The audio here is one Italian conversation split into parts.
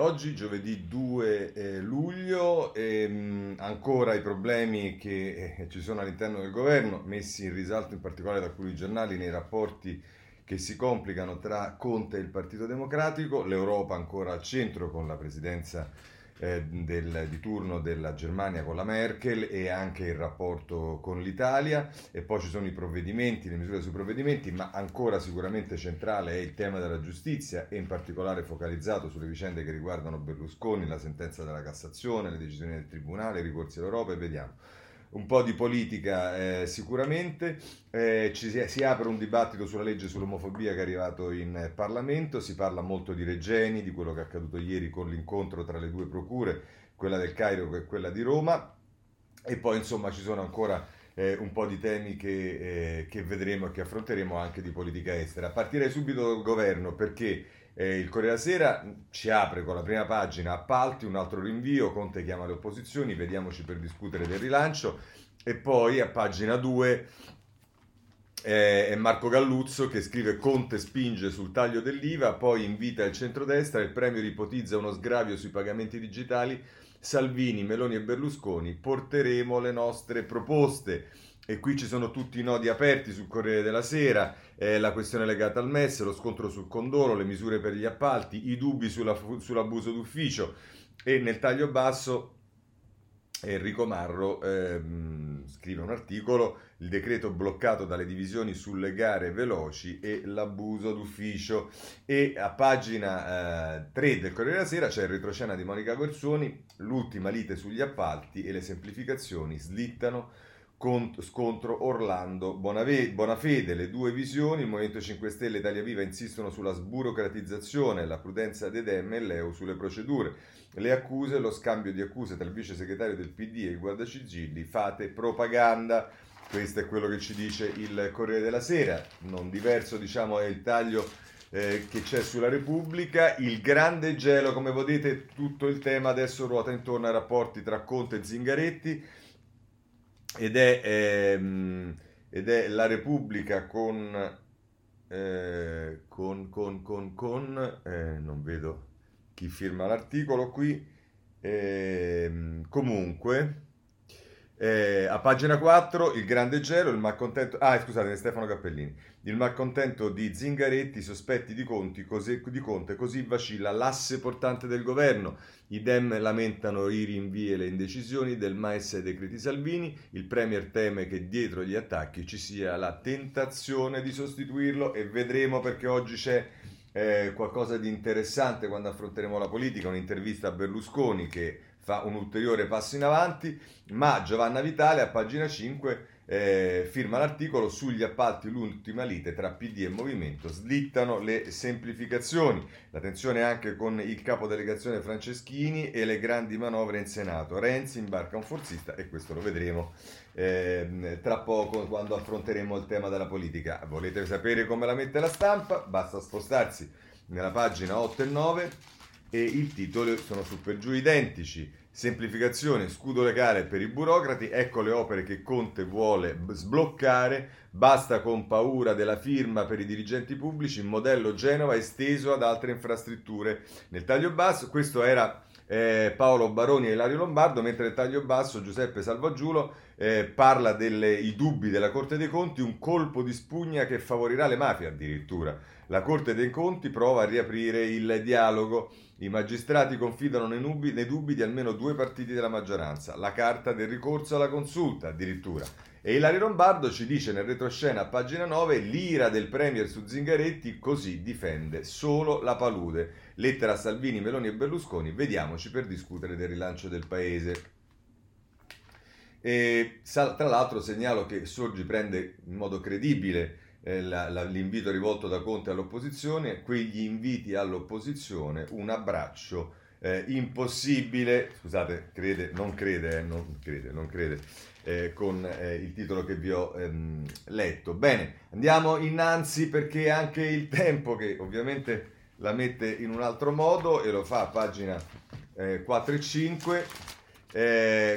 oggi giovedì 2 eh, luglio, e, mh, ancora i problemi che eh, ci sono all'interno del governo, messi in risalto in particolare da alcuni giornali nei rapporti che si complicano tra Conte e il Partito Democratico, l'Europa ancora al centro con la presidenza eh, del, di turno della Germania con la Merkel e anche il rapporto con l'Italia. E poi ci sono i provvedimenti, le misure sui provvedimenti, ma ancora sicuramente centrale è il tema della giustizia e in particolare focalizzato sulle vicende che riguardano Berlusconi, la sentenza della Cassazione, le decisioni del Tribunale, i ricorsi all'Europa e vediamo un po' di politica eh, sicuramente, eh, ci si, si, apre un dibattito sulla legge sull'omofobia che è arrivato in Parlamento, si parla molto di Regeni, di quello che è accaduto ieri con l'incontro tra le due procure, quella del Cairo e quella di Roma, e poi insomma ci sono ancora eh, un po' di temi che, eh, che vedremo e che affronteremo anche di politica estera. Partirei subito dal governo perché eh, il Corriere della Sera ci apre con la prima pagina appalti, un altro rinvio, Conte chiama le opposizioni, vediamoci per discutere del rilancio. E poi a pagina 2 eh, è Marco Galluzzo che scrive Conte spinge sul taglio dell'IVA, poi invita il centrodestra, il Premier ipotizza uno sgravio sui pagamenti digitali, Salvini, Meloni e Berlusconi porteremo le nostre proposte e qui ci sono tutti i nodi aperti sul Corriere della Sera, eh, la questione legata al MES, lo scontro sul condono, le misure per gli appalti, i dubbi sulla, sull'abuso d'ufficio. E nel taglio basso Enrico Marro ehm, scrive un articolo, il decreto bloccato dalle divisioni sulle gare veloci e l'abuso d'ufficio. E a pagina eh, 3 del Corriere della Sera c'è il retroscena di Monica Guerzoni, l'ultima lite sugli appalti e le semplificazioni slittano scontro Orlando Bonafede, le due visioni, il Movimento 5 Stelle e Italia Viva insistono sulla sburocratizzazione, la prudenza dei Dem e l'EU sulle procedure. Le accuse, lo scambio di accuse tra il vice segretario del PD e il guardacigilli, fate propaganda. Questo è quello che ci dice il Corriere della Sera, non diverso diciamo è il taglio eh, che c'è sulla Repubblica. Il grande gelo, come vedete, tutto il tema adesso ruota intorno ai rapporti tra Conte e Zingaretti ed è, ehm, ed è la Repubblica con, eh, con, con, con, con eh, non vedo chi firma l'articolo qui, eh, comunque, eh, a pagina 4 il grande gelo, il malcontento, ah scusate Stefano Cappellini, il malcontento di Zingaretti, sospetti di, conti, così, di Conte, così vacilla l'asse portante del governo, i Dem lamentano i rinvii e le indecisioni del MAES ai decreti Salvini, il Premier teme che dietro gli attacchi ci sia la tentazione di sostituirlo e vedremo perché oggi c'è eh, qualcosa di interessante quando affronteremo la politica, un'intervista a Berlusconi che fa un ulteriore passo in avanti, ma Giovanna Vitale a pagina 5 eh, firma l'articolo sugli appalti l'ultima lite tra PD e Movimento, slittano le semplificazioni, la tensione anche con il capodelegazione Franceschini e le grandi manovre in Senato, Renzi imbarca un forzista e questo lo vedremo eh, tra poco quando affronteremo il tema della politica. Volete sapere come la mette la stampa? Basta spostarsi nella pagina 8 e 9 e il titolo sono su per giù identici. Semplificazione, scudo legale per i burocrati, ecco le opere che Conte vuole sbloccare, basta con paura della firma per i dirigenti pubblici, il modello Genova esteso ad altre infrastrutture. Nel taglio basso, questo era eh, Paolo Baroni e Ilario Lombardo, mentre nel taglio basso Giuseppe Salvaggiulo eh, parla dei dubbi della Corte dei Conti, un colpo di spugna che favorirà le mafie addirittura. La Corte dei Conti prova a riaprire il dialogo. I magistrati confidano nei dubbi, nei dubbi di almeno due partiti della maggioranza. La carta del ricorso alla consulta addirittura. E Ilario Lombardo ci dice nel retroscena a pagina 9 l'ira del Premier su Zingaretti così difende solo la palude. Lettera a Salvini, Meloni e Berlusconi, vediamoci per discutere del rilancio del paese. E, tra l'altro segnalo che Sorgi prende in modo credibile eh, la, la, l'invito rivolto da Conte all'opposizione, quegli inviti all'opposizione, un abbraccio eh, impossibile, scusate, crede, non crede, eh, non crede, non crede, eh, con eh, il titolo che vi ho ehm, letto. Bene, andiamo innanzi perché anche il tempo che ovviamente la mette in un altro modo e lo fa a pagina 4 eh, e 5.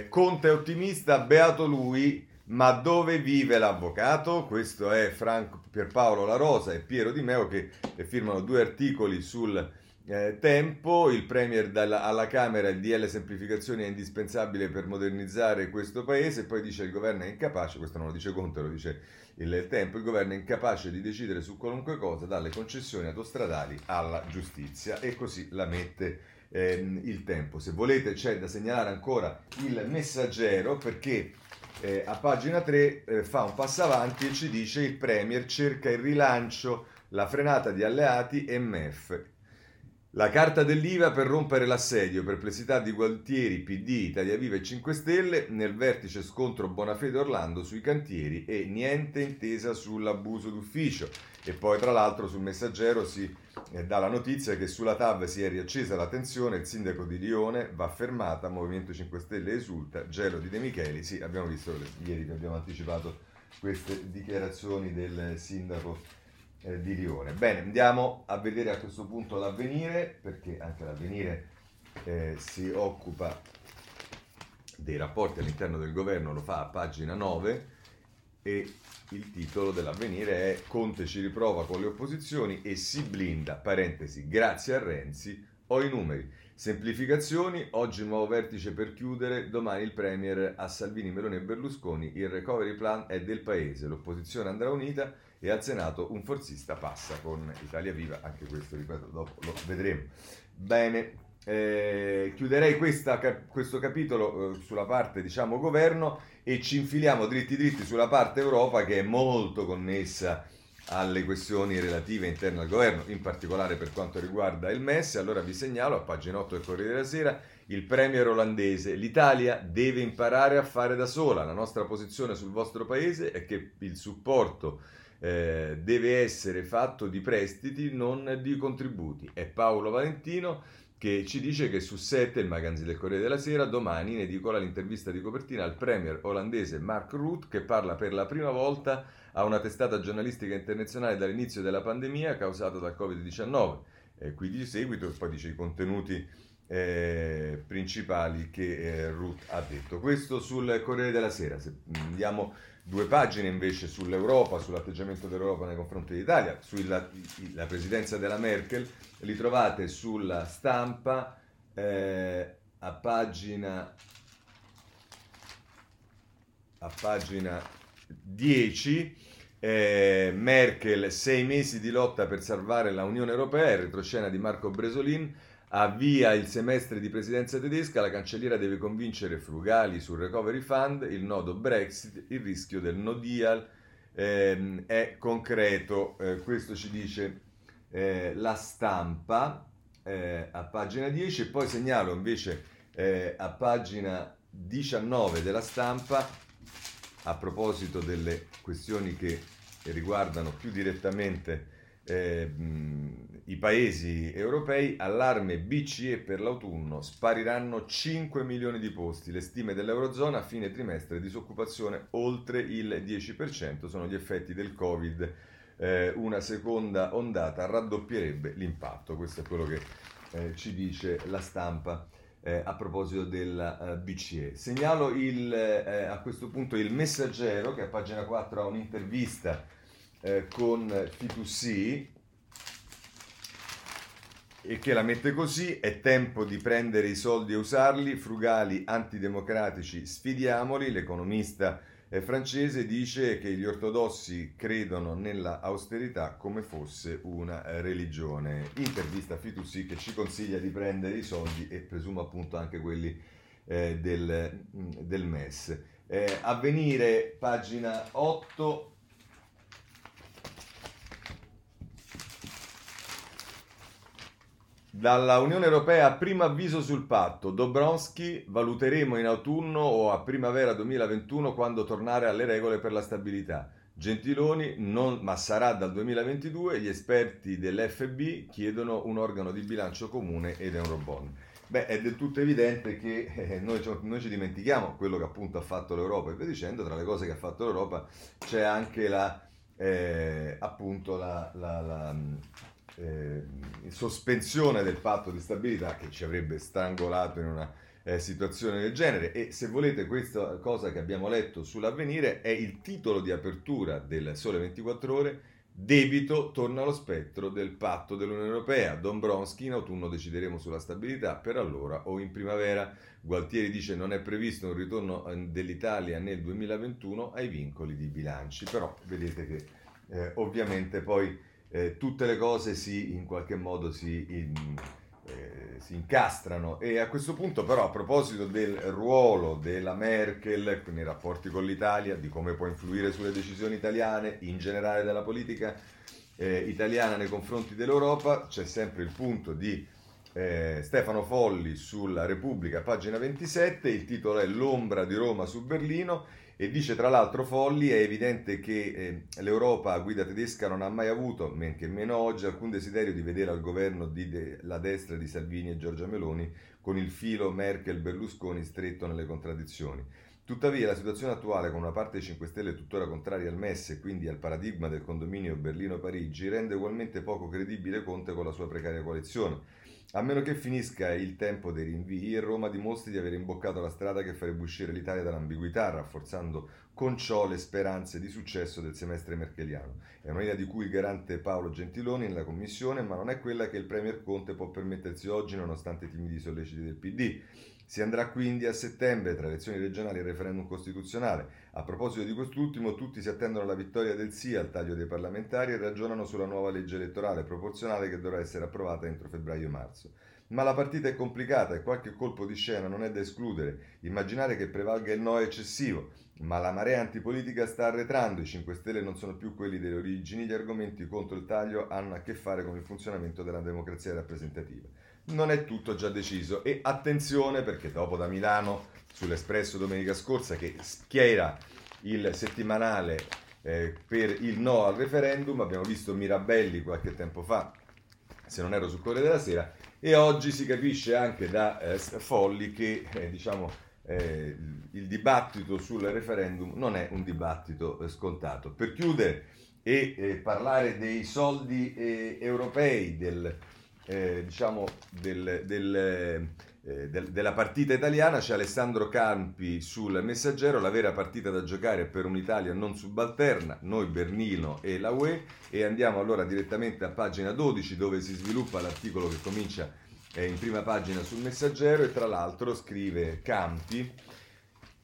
Conte è ottimista, beato lui, ma dove vive l'avvocato? Questo è Franco Pierpaolo La Rosa e Piero Di Meo che firmano due articoli sul eh, tempo, il Premier dalla, alla Camera, il DL semplificazioni è indispensabile per modernizzare questo paese, poi dice il governo è incapace, questo non lo dice Conte, lo dice il tempo, il governo è incapace di decidere su qualunque cosa, dalle concessioni autostradali alla giustizia e così la mette ehm, il tempo. Se volete c'è da segnalare ancora il messaggero perché eh, a pagina 3 eh, fa un passo avanti e ci dice il Premier cerca il rilancio, la frenata di alleati e MEF. La carta dell'IVA per rompere l'assedio, perplessità di Gualtieri, PD, Italia Viva e 5 Stelle, nel vertice scontro Bonafede Orlando sui cantieri e niente intesa sull'abuso d'ufficio. E poi tra l'altro sul messaggero si eh, dà la notizia che sulla TAV si è riaccesa la tensione, il sindaco di Lione va fermata, Movimento 5 Stelle esulta, gelo di De Micheli, sì abbiamo visto ieri che abbiamo anticipato queste dichiarazioni del sindaco di Lione. Bene, andiamo a vedere a questo punto l'avvenire, perché anche l'avvenire eh, si occupa dei rapporti all'interno del governo, lo fa a pagina 9 e il titolo dell'avvenire è Conte ci riprova con le opposizioni e si blinda, parentesi, grazie a Renzi, ho i numeri. Semplificazioni, oggi nuovo vertice per chiudere, domani il Premier a Salvini, Meloni e Berlusconi, il recovery plan è del Paese, l'opposizione andrà unita e al Senato un forzista passa con Italia Viva, anche questo ripeto dopo lo vedremo. Bene, eh, chiuderei questa, questo capitolo eh, sulla parte diciamo governo e ci infiliamo dritti dritti sulla parte Europa che è molto connessa alle questioni relative interne al governo, in particolare per quanto riguarda il MES. Allora vi segnalo a pagina 8 del Corriere della Sera il premier olandese. L'Italia deve imparare a fare da sola. La nostra posizione sul vostro paese è che il supporto eh, deve essere fatto di prestiti, non di contributi. È Paolo Valentino che ci dice che su 7, il magazzino del Corriere della Sera, domani in edicola l'intervista di copertina al premier olandese Mark Rutte che parla per la prima volta a una testata giornalistica internazionale dall'inizio della pandemia causata dal Covid-19. E qui di seguito poi dice i contenuti eh, principali che eh, Ruth ha detto. Questo sul Corriere della Sera. Se andiamo due pagine invece sull'Europa, sull'atteggiamento dell'Europa nei confronti dell'Italia, sulla la presidenza della Merkel, li trovate sulla stampa eh, a pagina a pagina 10 eh, Merkel sei mesi di lotta per salvare la Unione Europea, retroscena di Marco Bresolin Avvia il semestre di presidenza tedesca, la cancelliera deve convincere frugali sul recovery fund, il nodo Brexit, il rischio del no deal ehm, è concreto, eh, questo ci dice eh, la stampa eh, a pagina 10 e poi segnalo invece eh, a pagina 19 della stampa a proposito delle questioni che riguardano più direttamente eh, i paesi europei, allarme BCE per l'autunno, spariranno 5 milioni di posti. Le stime dell'Eurozona a fine trimestre disoccupazione oltre il 10%, sono gli effetti del Covid. Eh, una seconda ondata raddoppierebbe l'impatto, questo è quello che eh, ci dice la stampa. Eh, a proposito della eh, BCE. Segnalo il, eh, a questo punto il messaggero che a pagina 4 ha un'intervista eh, con T2C e che la mette così, è tempo di prendere i soldi e usarli, frugali, antidemocratici, sfidiamoli, l'economista eh, francese dice che gli ortodossi credono nella austerità come fosse una eh, religione. Intervista a Fitoussi che ci consiglia di prendere i soldi e presumo appunto anche quelli eh, del, mm, del MES. Eh, avvenire, pagina 8, Dalla Unione Europea primo avviso sul patto, Dobronski valuteremo in autunno o a primavera 2021 quando tornare alle regole per la stabilità. Gentiloni, non, ma sarà dal 2022, gli esperti dell'FB chiedono un organo di bilancio comune ed Eurobond. Beh, è del tutto evidente che eh, noi, noi, ci dimentichiamo quello che appunto ha fatto l'Europa e via dicendo, tra le cose che ha fatto l'Europa c'è anche la, eh, appunto la, la, la eh, sospensione del patto di stabilità che ci avrebbe strangolato in una eh, situazione del genere e se volete questa cosa che abbiamo letto sull'avvenire è il titolo di apertura del Sole 24 ore Debito torna allo spettro del patto dell'Unione Europea. Dombrovski in autunno decideremo sulla stabilità per allora o in primavera. Gualtieri dice non è previsto un ritorno eh, dell'Italia nel 2021 ai vincoli di bilanci, però vedete che eh, ovviamente poi eh, tutte le cose si in qualche modo si, in, eh, si, incastrano. E a questo punto però a proposito del ruolo della Merkel nei rapporti con l'Italia, di come può influire sulle decisioni italiane, in generale della politica eh, italiana nei confronti dell'Europa, c'è sempre il punto di eh, Stefano Folli sulla Repubblica, pagina 27, il titolo è L'ombra di Roma su Berlino e dice tra l'altro Folli è evidente che eh, l'Europa a guida tedesca non ha mai avuto, men che meno oggi, alcun desiderio di vedere al governo di de- la destra di Salvini e Giorgia Meloni con il filo Merkel-Berlusconi stretto nelle contraddizioni. Tuttavia la situazione attuale, con una parte dei 5 Stelle tuttora contraria al MES e quindi al paradigma del condominio Berlino-Parigi, rende ugualmente poco credibile Conte con la sua precaria coalizione a meno che finisca il tempo dei rinvii Roma dimostri di aver imboccato la strada che farebbe uscire l'Italia dall'ambiguità, rafforzando con ciò le speranze di successo del semestre merkeliano. È una linea di cui il garante Paolo Gentiloni nella Commissione, ma non è quella che il Premier Conte può permettersi oggi nonostante i timidi solleciti del PD. Si andrà quindi a settembre tra elezioni regionali e referendum costituzionale. A proposito di quest'ultimo, tutti si attendono alla vittoria del sì al taglio dei parlamentari e ragionano sulla nuova legge elettorale proporzionale che dovrà essere approvata entro febbraio-marzo. Ma la partita è complicata e qualche colpo di scena non è da escludere. Immaginare che prevalga il no è eccessivo, ma la marea antipolitica sta arretrando, i 5 Stelle non sono più quelli delle origini, gli argomenti contro il taglio hanno a che fare con il funzionamento della democrazia rappresentativa non è tutto già deciso. E attenzione perché dopo da Milano sull'Espresso domenica scorsa che schiera il settimanale eh, per il no al referendum, abbiamo visto Mirabelli qualche tempo fa, se non ero sul Corriere della Sera, e oggi si capisce anche da eh, Folli che eh, diciamo, eh, il dibattito sul referendum non è un dibattito eh, scontato. Per chiudere e eh, parlare dei soldi europei, del, eh, diciamo del, del, eh, del, della partita italiana. C'è Alessandro Campi sul messaggero, la vera partita da giocare per un'Italia non subalterna, noi Bernino e la UE. E andiamo allora direttamente a pagina 12 dove si sviluppa l'articolo che comincia eh, in prima pagina sul messaggero. E tra l'altro scrive Campi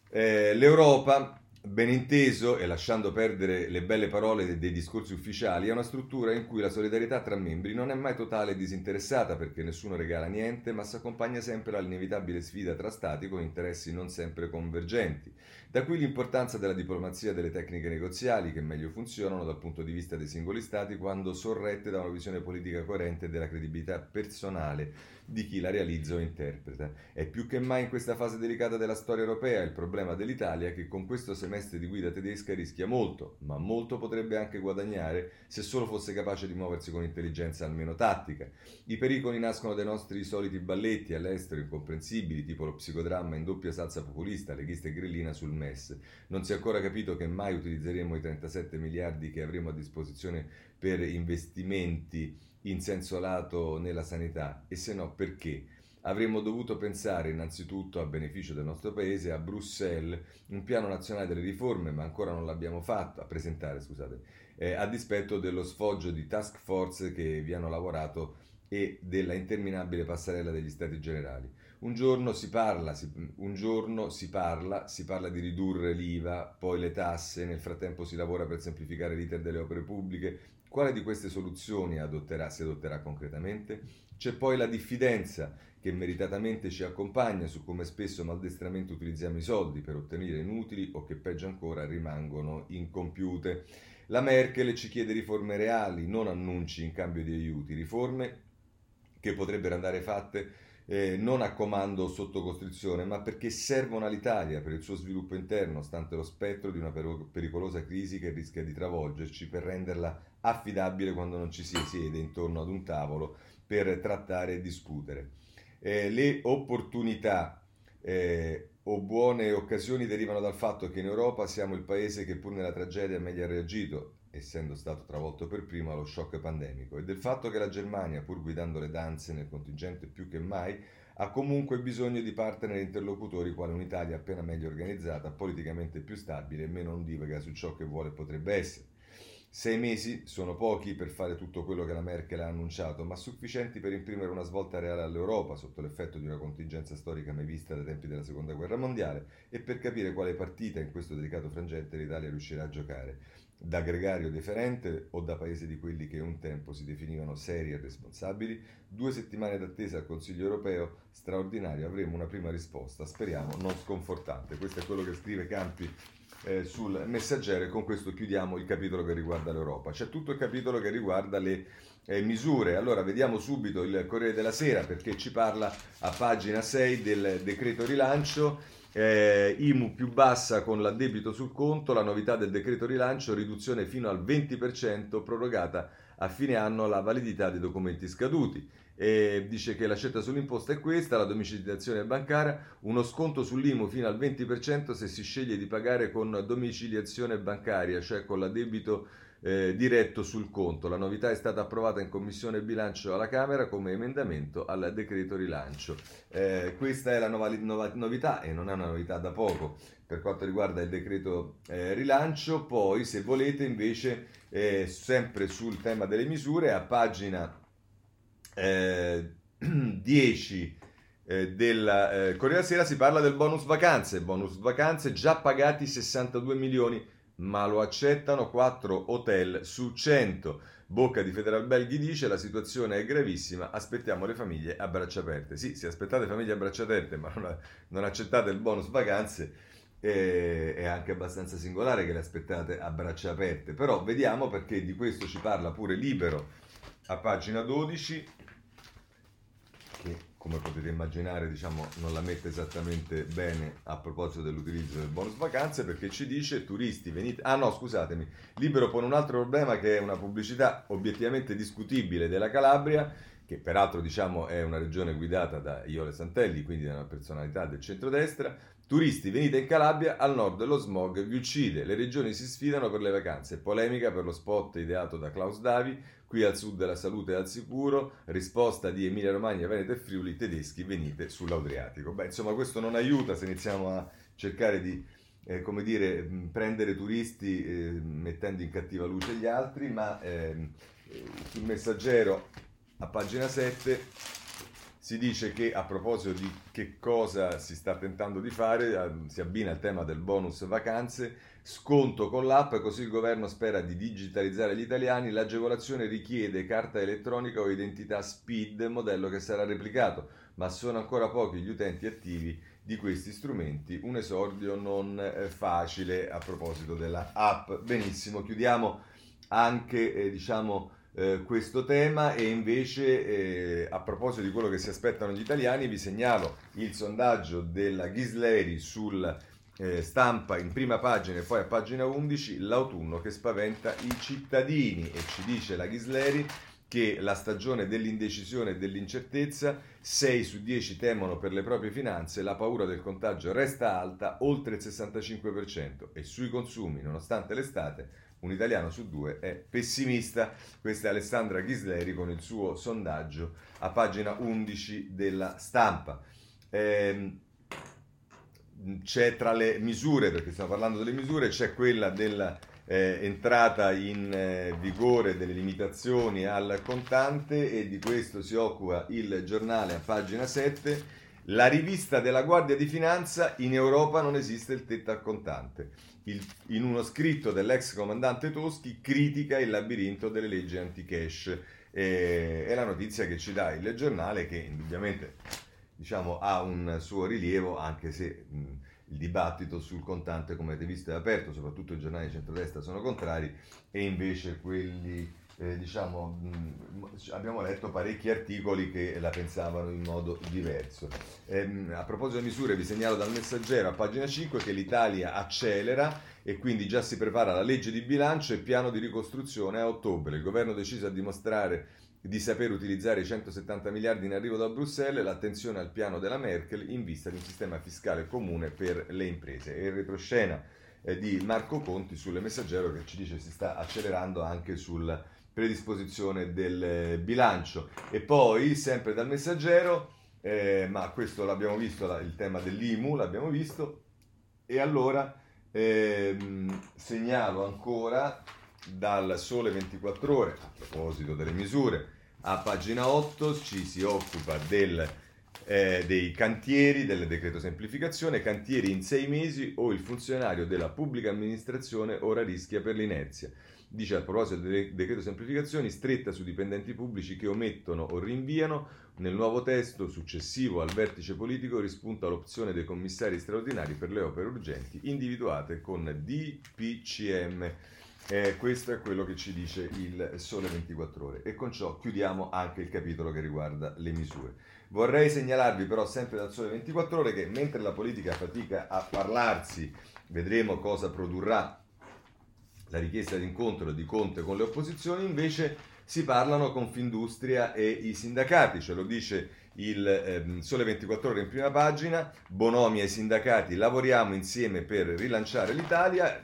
eh, l'Europa Ben inteso, e lasciando perdere le belle parole dei discorsi ufficiali, è una struttura in cui la solidarietà tra membri non è mai totale e disinteressata perché nessuno regala niente, ma si accompagna sempre all'inevitabile sfida tra stati con interessi non sempre convergenti. Da qui l'importanza della diplomazia delle tecniche negoziali che meglio funzionano dal punto di vista dei singoli stati quando sorrette da una visione politica coerente e della credibilità personale di chi la realizza o interpreta. È più che mai in questa fase delicata della storia europea il problema dell'Italia che con questo semestre di guida tedesca rischia molto, ma molto potrebbe anche guadagnare se solo fosse capace di muoversi con intelligenza almeno tattica. I pericoli nascono dai nostri soliti balletti all'estero incomprensibili, tipo lo psicodramma in doppia salsa populista, leghista e grillina sul MES. Non si è ancora capito che mai utilizzeremo i 37 miliardi che avremo a disposizione per investimenti in senso lato nella sanità e se no perché? Avremmo dovuto pensare innanzitutto a beneficio del nostro paese, a Bruxelles, un piano nazionale delle riforme, ma ancora non l'abbiamo fatto, a presentare, scusate, eh, a dispetto dello sfoggio di task force che vi hanno lavorato e della interminabile passarella degli stati generali. Un giorno si parla, si, un giorno si parla, si parla di ridurre l'IVA, poi le tasse, nel frattempo si lavora per semplificare l'iter delle opere pubbliche, quale di queste soluzioni adotterà, si adotterà concretamente? C'è poi la diffidenza che meritatamente ci accompagna su come spesso maldestramente utilizziamo i soldi per ottenere inutili o che peggio ancora rimangono incompiute. La Merkel ci chiede riforme reali, non annunci in cambio di aiuti, riforme che potrebbero andare fatte eh, non a comando o sotto costrizione, ma perché servono all'Italia per il suo sviluppo interno, stante lo spettro di una pericolosa crisi che rischia di travolgerci per renderla affidabile quando non ci si siede intorno ad un tavolo per trattare e discutere. Eh, le opportunità eh, o buone occasioni derivano dal fatto che in Europa siamo il paese che pur nella tragedia meglio ha reagito, essendo stato travolto per primo allo shock pandemico, e del fatto che la Germania, pur guidando le danze nel contingente più che mai, ha comunque bisogno di partner e interlocutori quale un'Italia appena meglio organizzata, politicamente più stabile e meno ondivaga su ciò che vuole e potrebbe essere. Sei mesi sono pochi per fare tutto quello che la Merkel ha annunciato, ma sufficienti per imprimere una svolta reale all'Europa sotto l'effetto di una contingenza storica mai vista dai tempi della Seconda Guerra Mondiale e per capire quale partita in questo delicato frangente l'Italia riuscirà a giocare. Da gregario deferente o da paese di quelli che un tempo si definivano seri e responsabili? Due settimane d'attesa al Consiglio europeo straordinario avremo una prima risposta, speriamo non sconfortante. Questo è quello che scrive Campi eh, sul messaggero e con questo chiudiamo il capitolo che riguarda l'Europa. C'è tutto il capitolo che riguarda le eh, misure. Allora vediamo subito il Corriere della Sera perché ci parla a pagina 6 del decreto rilancio. Eh, IMU più bassa con l'addebito sul conto, la novità del decreto rilancio, riduzione fino al 20% prorogata a fine anno la validità dei documenti scaduti e dice che la scelta sull'imposta è questa, la domiciliazione bancaria, uno sconto sull'IMU fino al 20% se si sceglie di pagare con domiciliazione bancaria, cioè con l'addebito eh, diretto sul conto. La novità è stata approvata in Commissione Bilancio alla Camera come emendamento al decreto rilancio. Eh, questa è la nuova, nuova, novità e non è una novità da poco per quanto riguarda il decreto eh, rilancio. Poi, se volete, invece, eh, sempre sul tema delle misure, a pagina 10 eh, eh, della eh, Corriere della Sera si parla del bonus vacanze, bonus vacanze già pagati 62 milioni, ma lo accettano 4 hotel su 100. Bocca di Federal Belghi dice la situazione è gravissima, aspettiamo le famiglie a braccia aperte. Sì, se aspettate famiglie a braccia aperte ma non, non accettate il bonus vacanze, eh, è anche abbastanza singolare che le aspettate a braccia aperte. Però vediamo perché di questo ci parla pure Libero a pagina 12 che come potete immaginare diciamo, non la mette esattamente bene a proposito dell'utilizzo del bonus vacanze perché ci dice turisti venite... Ah no scusatemi, Libero pone un altro problema che è una pubblicità obiettivamente discutibile della Calabria che peraltro diciamo è una regione guidata da Iole Santelli, quindi da una personalità del centrodestra, Turisti, venite in Calabria, al nord lo smog vi uccide, le regioni si sfidano per le vacanze, polemica per lo spot ideato da Klaus Davi, qui al sud la salute è al sicuro, risposta di Emilia Romagna, Veneto e Friuli, tedeschi, venite sull'Adriatico. Beh, insomma, questo non aiuta se iniziamo a cercare di, eh, come dire, prendere turisti eh, mettendo in cattiva luce gli altri, ma ehm, eh, sul messaggero a pagina 7 si dice che a proposito di che cosa si sta tentando di fare, ehm, si abbina il tema del bonus vacanze, sconto con l'app, così il governo spera di digitalizzare gli italiani, l'agevolazione richiede carta elettronica o identità SPID, modello che sarà replicato, ma sono ancora pochi gli utenti attivi di questi strumenti, un esordio non eh, facile a proposito della app. Benissimo, chiudiamo anche eh, diciamo eh, questo tema e invece eh, a proposito di quello che si aspettano gli italiani vi segnalo il sondaggio della Ghisleri sul eh, stampa in prima pagina e poi a pagina 11 l'autunno che spaventa i cittadini. E ci dice la Ghisleri che la stagione dell'indecisione e dell'incertezza, 6 su 10 temono per le proprie finanze, la paura del contagio resta alta, oltre il 65% e sui consumi, nonostante l'estate, un italiano su due è pessimista. Questa è Alessandra Ghisleri con il suo sondaggio a pagina 11 della stampa. Eh, c'è tra le misure, perché stiamo parlando delle misure, c'è quella dell'entrata eh, in eh, vigore delle limitazioni al contante e di questo si occupa il giornale a pagina 7. La rivista della Guardia di Finanza, in Europa non esiste il tetto al contante il, in uno scritto dell'ex comandante Toschi critica il labirinto delle leggi anti-cash. È la notizia che ci dà il giornale che indubbiamente diciamo, ha un suo rilievo anche se mh, il dibattito sul contante come avete visto è aperto, soprattutto i giornali di centrodestra sono contrari e invece quelli eh, diciamo, mh, abbiamo letto parecchi articoli che la pensavano in modo diverso. Ehm, a proposito di misure, vi segnalo dal messaggero a pagina 5 che l'Italia accelera e quindi già si prepara la legge di bilancio e piano di ricostruzione a ottobre. Il governo ha deciso a dimostrare di saper utilizzare i 170 miliardi in arrivo da Bruxelles, l'attenzione al piano della Merkel in vista di un sistema fiscale comune per le imprese. E il retroscena eh, di Marco Conti sulle messaggero che ci dice si sta accelerando anche sul predisposizione del bilancio. E poi, sempre dal messaggero, eh, ma questo l'abbiamo visto, il tema dell'IMU l'abbiamo visto, e allora ehm, segnalo ancora dal Sole 24 Ore, a proposito delle misure, a pagina 8 ci si occupa del, eh, dei cantieri, del decreto semplificazione, cantieri in sei mesi o il funzionario della pubblica amministrazione ora rischia per l'inerzia. Dice a proposito del decreto semplificazioni, stretta su dipendenti pubblici che omettono o rinviano. Nel nuovo testo successivo al vertice politico rispunta l'opzione dei commissari straordinari per le opere urgenti individuate con DPCM. Eh, questo è quello che ci dice il Sole 24 Ore e con ciò chiudiamo anche il capitolo che riguarda le misure. Vorrei segnalarvi però sempre dal Sole 24 Ore che mentre la politica fatica a parlarsi, vedremo cosa produrrà la richiesta di incontro di Conte con le opposizioni, invece si parlano Confindustria e i sindacati, ce lo dice il eh, Sole 24 ore in prima pagina, Bonomi ai sindacati, lavoriamo insieme per rilanciare l'Italia,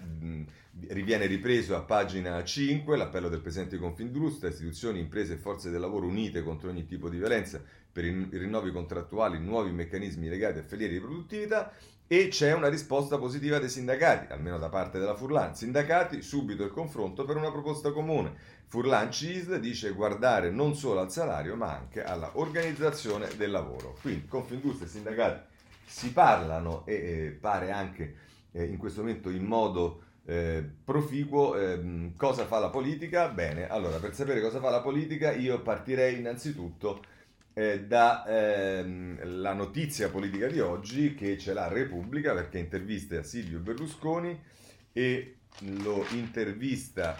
riviene ripreso a pagina 5 l'appello del Presidente di Confindustria, istituzioni, imprese e forze del lavoro unite contro ogni tipo di violenza per i rinnovi contrattuali, nuovi meccanismi legati a filiere di produttività e c'è una risposta positiva dei sindacati, almeno da parte della Furlan. Sindacati, subito il confronto per una proposta comune. Furlan CISL dice guardare non solo al salario ma anche alla organizzazione del lavoro. Quindi Confindustria e sindacati si parlano e eh, pare anche eh, in questo momento in modo eh, proficuo ehm, cosa fa la politica. Bene, allora per sapere cosa fa la politica io partirei innanzitutto eh, dalla ehm, notizia politica di oggi che ce l'ha Repubblica perché intervista a Silvio Berlusconi e lo intervista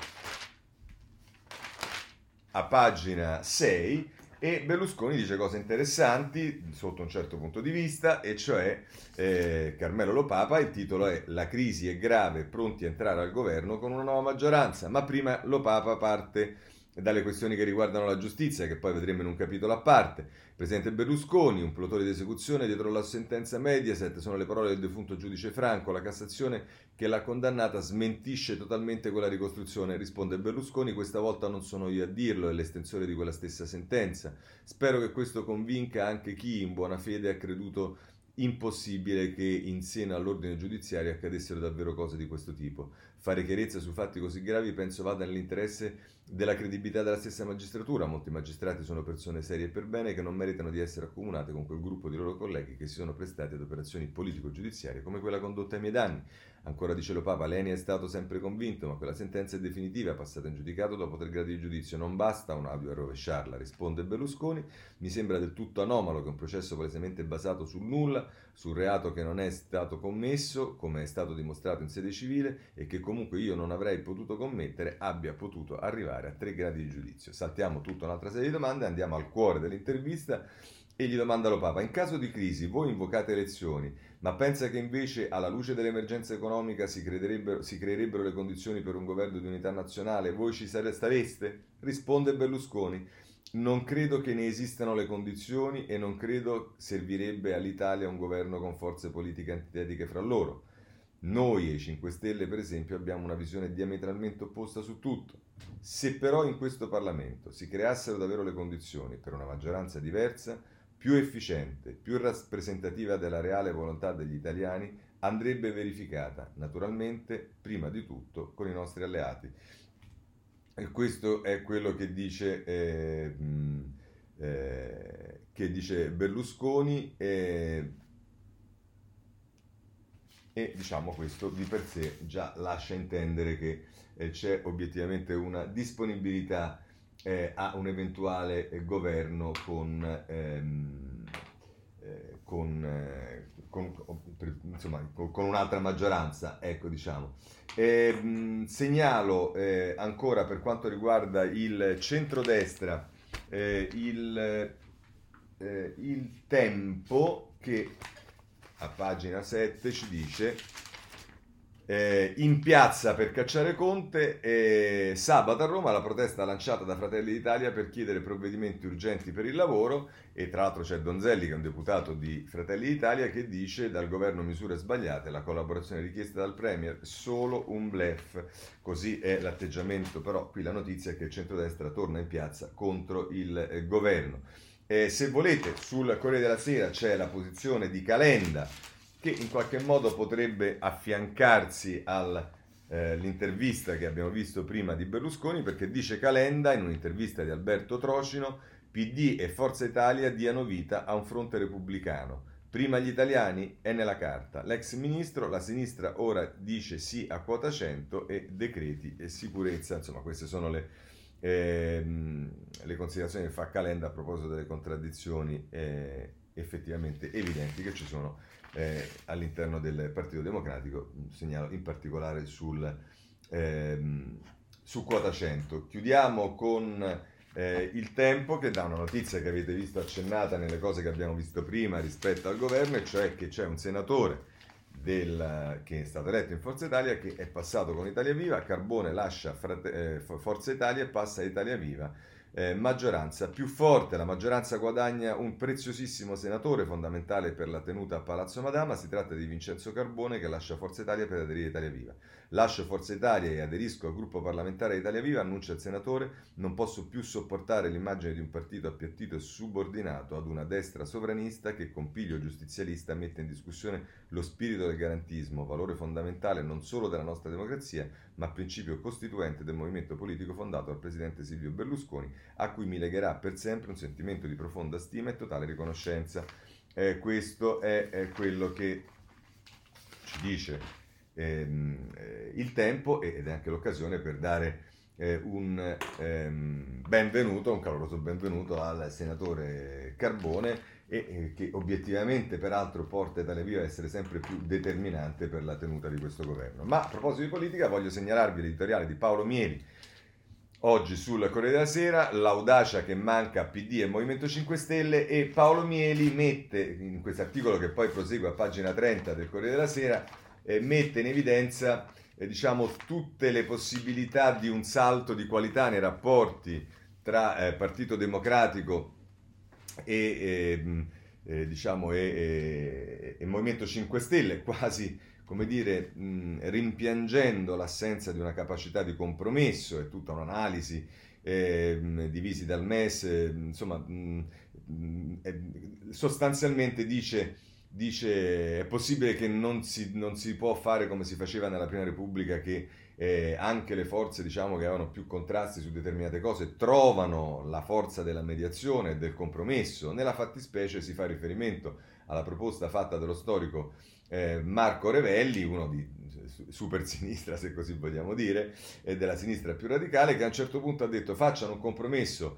a pagina 6 e Berlusconi dice cose interessanti sotto un certo punto di vista e cioè eh, Carmelo Lopapa il titolo è La crisi è grave, pronti a entrare al governo con una nuova maggioranza ma prima Lopapa parte dalle questioni che riguardano la giustizia, che poi vedremo in un capitolo a parte. Presidente Berlusconi, un plotone di esecuzione dietro la sentenza Mediaset, sono le parole del defunto giudice Franco, la Cassazione che l'ha condannata smentisce totalmente quella ricostruzione, risponde Berlusconi, questa volta non sono io a dirlo, è l'estensore di quella stessa sentenza. Spero che questo convinca anche chi in buona fede ha creduto impossibile che in seno all'ordine giudiziario accadessero davvero cose di questo tipo. Fare chiarezza su fatti così gravi penso vada nell'interesse della credibilità della stessa magistratura. Molti magistrati sono persone serie e per bene che non meritano di essere accomunate con quel gruppo di loro colleghi che si sono prestati ad operazioni politico-giudiziarie come quella condotta ai miei danni. Ancora dice lo Papa, Leni è stato sempre convinto, ma quella sentenza è definitiva, passata in giudicato dopo tre gradi di giudizio. Non basta un audio a rovesciarla, risponde Berlusconi. Mi sembra del tutto anomalo che un processo palesemente basato sul nulla, sul reato che non è stato commesso, come è stato dimostrato in sede civile, e che comunque io non avrei potuto commettere, abbia potuto arrivare a tre gradi di giudizio. Saltiamo tutta un'altra serie di domande, andiamo al cuore dell'intervista e gli domanda lo Papa, in caso di crisi voi invocate elezioni, ma pensa che invece alla luce dell'emergenza economica si, si creerebbero le condizioni per un governo di unità nazionale, voi ci stareste? Risponde Berlusconi, non credo che ne esistano le condizioni e non credo servirebbe all'Italia un governo con forze politiche antitetiche fra loro. Noi e i 5 Stelle, per esempio, abbiamo una visione diametralmente opposta su tutto. Se però in questo Parlamento si creassero davvero le condizioni per una maggioranza diversa, più efficiente, più rappresentativa della reale volontà degli italiani, andrebbe verificata, naturalmente, prima di tutto con i nostri alleati. Questo è quello che dice, eh, eh, che dice Berlusconi e, e, diciamo questo di per sé già lascia intendere che eh, c'è obiettivamente una disponibilità eh, a un eventuale governo con, ehm, eh, con, eh, con, per, insomma, con, un'altra maggioranza, ecco diciamo. E, mh, segnalo eh, ancora per quanto riguarda il centrodestra eh, il, il tempo che a pagina 7 ci dice eh, in piazza per cacciare Conte e sabato a Roma la protesta lanciata da Fratelli d'Italia per chiedere provvedimenti urgenti per il lavoro e tra l'altro c'è Donzelli che è un deputato di Fratelli d'Italia che dice dal governo misure sbagliate, la collaborazione richiesta dal Premier solo un blef, così è l'atteggiamento, però qui la notizia è che il centrodestra torna in piazza contro il eh, governo. Eh, se volete sul Corriere della Sera c'è la posizione di Calenda che in qualche modo potrebbe affiancarsi al eh, che abbiamo visto prima di Berlusconi perché dice Calenda in un'intervista di Alberto Trocino PD e Forza Italia diano vita a un fronte repubblicano. Prima gli italiani è nella carta. L'ex ministro, la sinistra ora dice sì a quota 100 e decreti e sicurezza. Insomma, queste sono le, ehm, le considerazioni che fa Calenda a proposito delle contraddizioni eh, effettivamente evidenti che ci sono eh, all'interno del Partito Democratico, segnalo in particolare sul, ehm, su quota 100. Chiudiamo con eh, il tempo che dà una notizia che avete visto accennata nelle cose che abbiamo visto prima rispetto al governo, e cioè che c'è un senatore del, che è stato eletto in Forza Italia che è passato con Italia Viva, Carbone lascia frate, eh, Forza Italia e passa a Italia Viva eh, maggioranza più forte. La maggioranza guadagna un preziosissimo senatore fondamentale per la tenuta a Palazzo Madama. Si tratta di Vincenzo Carbone che lascia Forza Italia per aderire a Italia Viva. Lascio Forza Italia e aderisco al gruppo parlamentare Italia Viva, annuncia il senatore. Non posso più sopportare l'immagine di un partito appiattito e subordinato ad una destra sovranista che con piglio giustizialista mette in discussione lo spirito del garantismo, valore fondamentale non solo della nostra democrazia, ma principio costituente del movimento politico fondato dal presidente Silvio Berlusconi, a cui mi legherà per sempre un sentimento di profonda stima e totale riconoscenza. Eh, questo è, è, quello che ci dice ehm, eh, il tempo ed è anche l'occasione per dare eh, un ehm, benvenuto, un caloroso benvenuto al senatore Carbone e che obiettivamente peraltro porta Italia Viva a essere sempre più determinante per la tenuta di questo governo. Ma a proposito di politica voglio segnalarvi l'editoriale di Paolo Mieli oggi sul Corriere della Sera, l'audacia che manca a PD e Movimento 5 Stelle e Paolo Mieli mette, in questo articolo che poi prosegue a pagina 30 del Corriere della Sera, eh, mette in evidenza eh, diciamo, tutte le possibilità di un salto di qualità nei rapporti tra eh, Partito Democratico e, ehm, eh, diciamo, e, e, Movimento 5 Stelle, quasi come dire, mh, rimpiangendo l'assenza di una capacità di compromesso e tutta un'analisi eh, divisi dal MES, eh, insomma, mh, mh, sostanzialmente dice, dice è possibile che non si, non si può fare come si faceva nella Prima Repubblica che eh, anche le forze diciamo, che avevano più contrasti su determinate cose trovano la forza della mediazione e del compromesso. Nella fattispecie si fa riferimento alla proposta fatta dallo storico eh, Marco Revelli, uno di super sinistra se così vogliamo dire, e della sinistra più radicale, che a un certo punto ha detto facciano un compromesso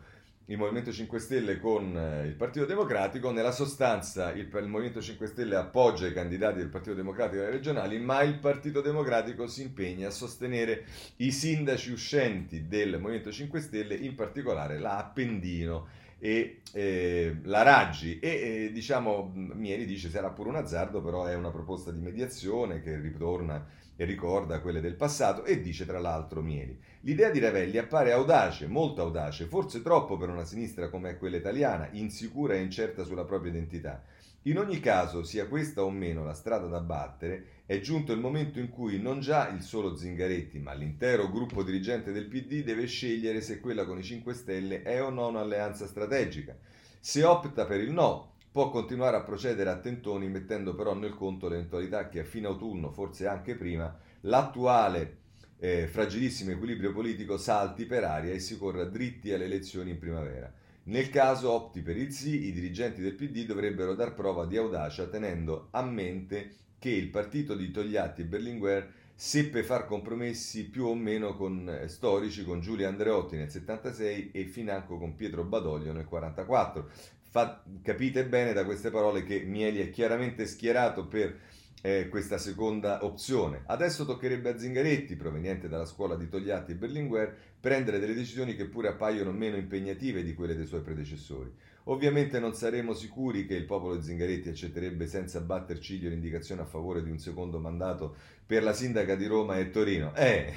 il Movimento 5 Stelle con eh, il Partito Democratico, nella sostanza il, il, Movimento 5 Stelle appoggia i candidati del Partito Democratico alle regionali, ma il Partito Democratico si impegna a sostenere i sindaci uscenti del Movimento 5 Stelle, in particolare la Appendino e eh, la Raggi. E eh, diciamo Mieli dice sarà pure un azzardo però è una proposta di mediazione che ritorna e ricorda quelle del passato e dice tra l'altro Mieli. L'idea di Ravelli appare audace, molto audace, forse troppo per una sinistra come quella italiana, insicura e incerta sulla propria identità. In ogni caso, sia questa o meno la strada da battere, è giunto il momento in cui non già il solo Zingaretti, ma l'intero gruppo dirigente del PD deve scegliere se quella con i 5 Stelle è o no un'alleanza strategica. Se opta per il no, può continuare a procedere a tentoni mettendo però nel conto l'eventualità che a fine autunno, forse anche prima, l'attuale eh, fragilissimo equilibrio politico salti per aria e si corra dritti alle elezioni in primavera. Nel caso opti per il sì, i dirigenti del PD dovrebbero dar prova di audacia tenendo a mente che il partito di Togliatti e Berlinguer seppe far compromessi più o meno con, eh, storici con Giulio Andreotti nel 76 e financo con Pietro Badoglio nel 44. Fa, capite bene da queste parole che Mieli è chiaramente schierato per eh, questa seconda opzione. Adesso toccherebbe a Zingaretti, proveniente dalla scuola di Togliatti e Berlinguer, prendere delle decisioni che pure appaiono meno impegnative di quelle dei suoi predecessori. Ovviamente non saremo sicuri che il popolo Zingaretti accetterebbe senza batter ciglio l'indicazione a favore di un secondo mandato per la sindaca di Roma e Torino. Eh,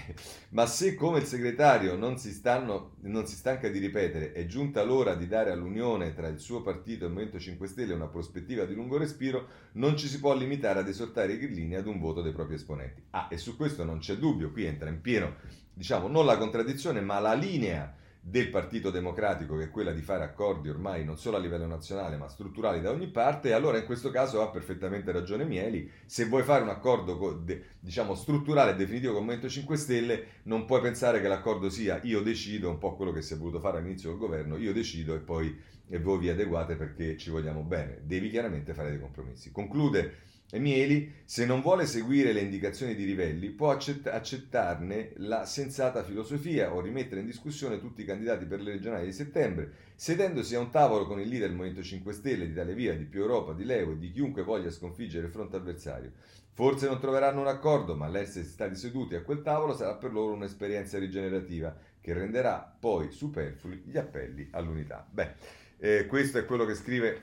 ma se come il segretario non si, stanno, non si stanca di ripetere è giunta l'ora di dare all'unione tra il suo partito e il Movimento 5 Stelle una prospettiva di lungo respiro, non ci si può limitare ad esortare i grillini ad un voto dei propri esponenti. Ah, e su questo non c'è dubbio, qui entra in pieno, diciamo, non la contraddizione, ma la linea del Partito Democratico, che è quella di fare accordi ormai non solo a livello nazionale, ma strutturali da ogni parte, allora in questo caso ha perfettamente ragione Mieli, se vuoi fare un accordo diciamo strutturale e definitivo con il Movimento 5 Stelle, non puoi pensare che l'accordo sia io decido, un po' quello che si è voluto fare all'inizio del governo, io decido e poi e voi vi adeguate perché ci vogliamo bene, devi chiaramente fare dei compromessi. Conclude Mieli, se non vuole seguire le indicazioni di Rivelli, può accett- accettarne la sensata filosofia o rimettere in discussione tutti i candidati per le regionali di settembre, sedendosi a un tavolo con il leader del Movimento 5 Stelle, di Italia Via, di Più Europa, di Leo e di chiunque voglia sconfiggere il fronte avversario. Forse non troveranno un accordo, ma l'essere stati seduti a quel tavolo sarà per loro un'esperienza rigenerativa che renderà poi superflui gli appelli all'unità. Beh, eh, questo è quello che scrive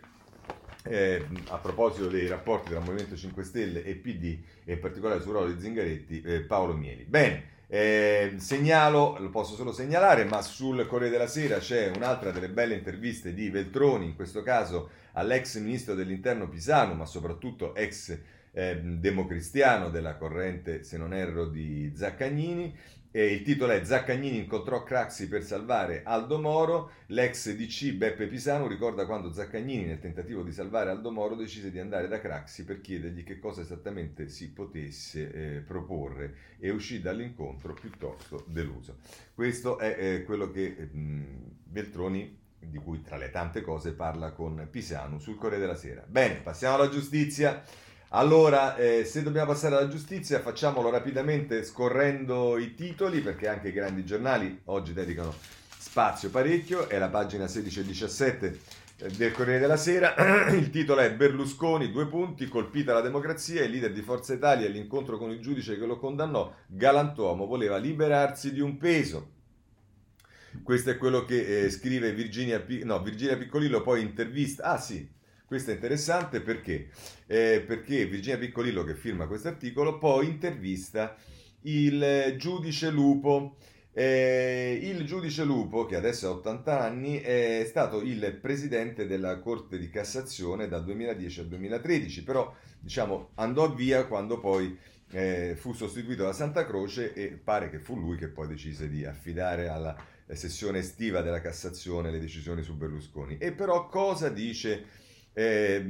eh, a proposito dei rapporti tra Movimento 5 Stelle e PD, e in particolare sul ruolo di Zingaretti, eh, Paolo Mieli. Bene, eh, segnalo, lo posso solo segnalare, ma sul Corriere della Sera c'è un'altra delle belle interviste di Veltroni, in questo caso all'ex ministro dell'interno Pisano, ma soprattutto ex eh, democristiano della corrente, se non erro, di Zaccagnini, e il titolo è Zaccagnini incontrò Craxi per salvare Aldo Moro. L'ex DC Beppe Pisano ricorda quando Zaccagnini, nel tentativo di salvare Aldo Moro, decise di andare da Craxi per chiedergli che cosa esattamente si potesse eh, proporre e uscì dall'incontro piuttosto deluso. Questo è eh, quello che eh, Beltroni, di cui tra le tante cose parla con Pisano sul Corriere della Sera. Bene, passiamo alla giustizia. Allora, eh, se dobbiamo passare alla giustizia, facciamolo rapidamente scorrendo i titoli, perché anche i grandi giornali oggi dedicano spazio parecchio. È la pagina 16 e 17 eh, del Corriere della Sera. Il titolo è Berlusconi, due punti, colpita la democrazia, il leader di Forza Italia l'incontro con il giudice che lo condannò, galantuomo, voleva liberarsi di un peso. Questo è quello che eh, scrive Virginia, no, Virginia Piccolillo, poi intervista. Ah sì, questo è interessante perché? Eh, perché Virginia Piccolillo, che firma questo articolo, poi intervista il giudice Lupo. Eh, il giudice Lupo, che adesso ha 80 anni, è stato il presidente della Corte di Cassazione dal 2010 al 2013, però diciamo, andò via quando poi eh, fu sostituito da Santa Croce e pare che fu lui che poi decise di affidare alla sessione estiva della Cassazione le decisioni su Berlusconi. E però cosa dice eh,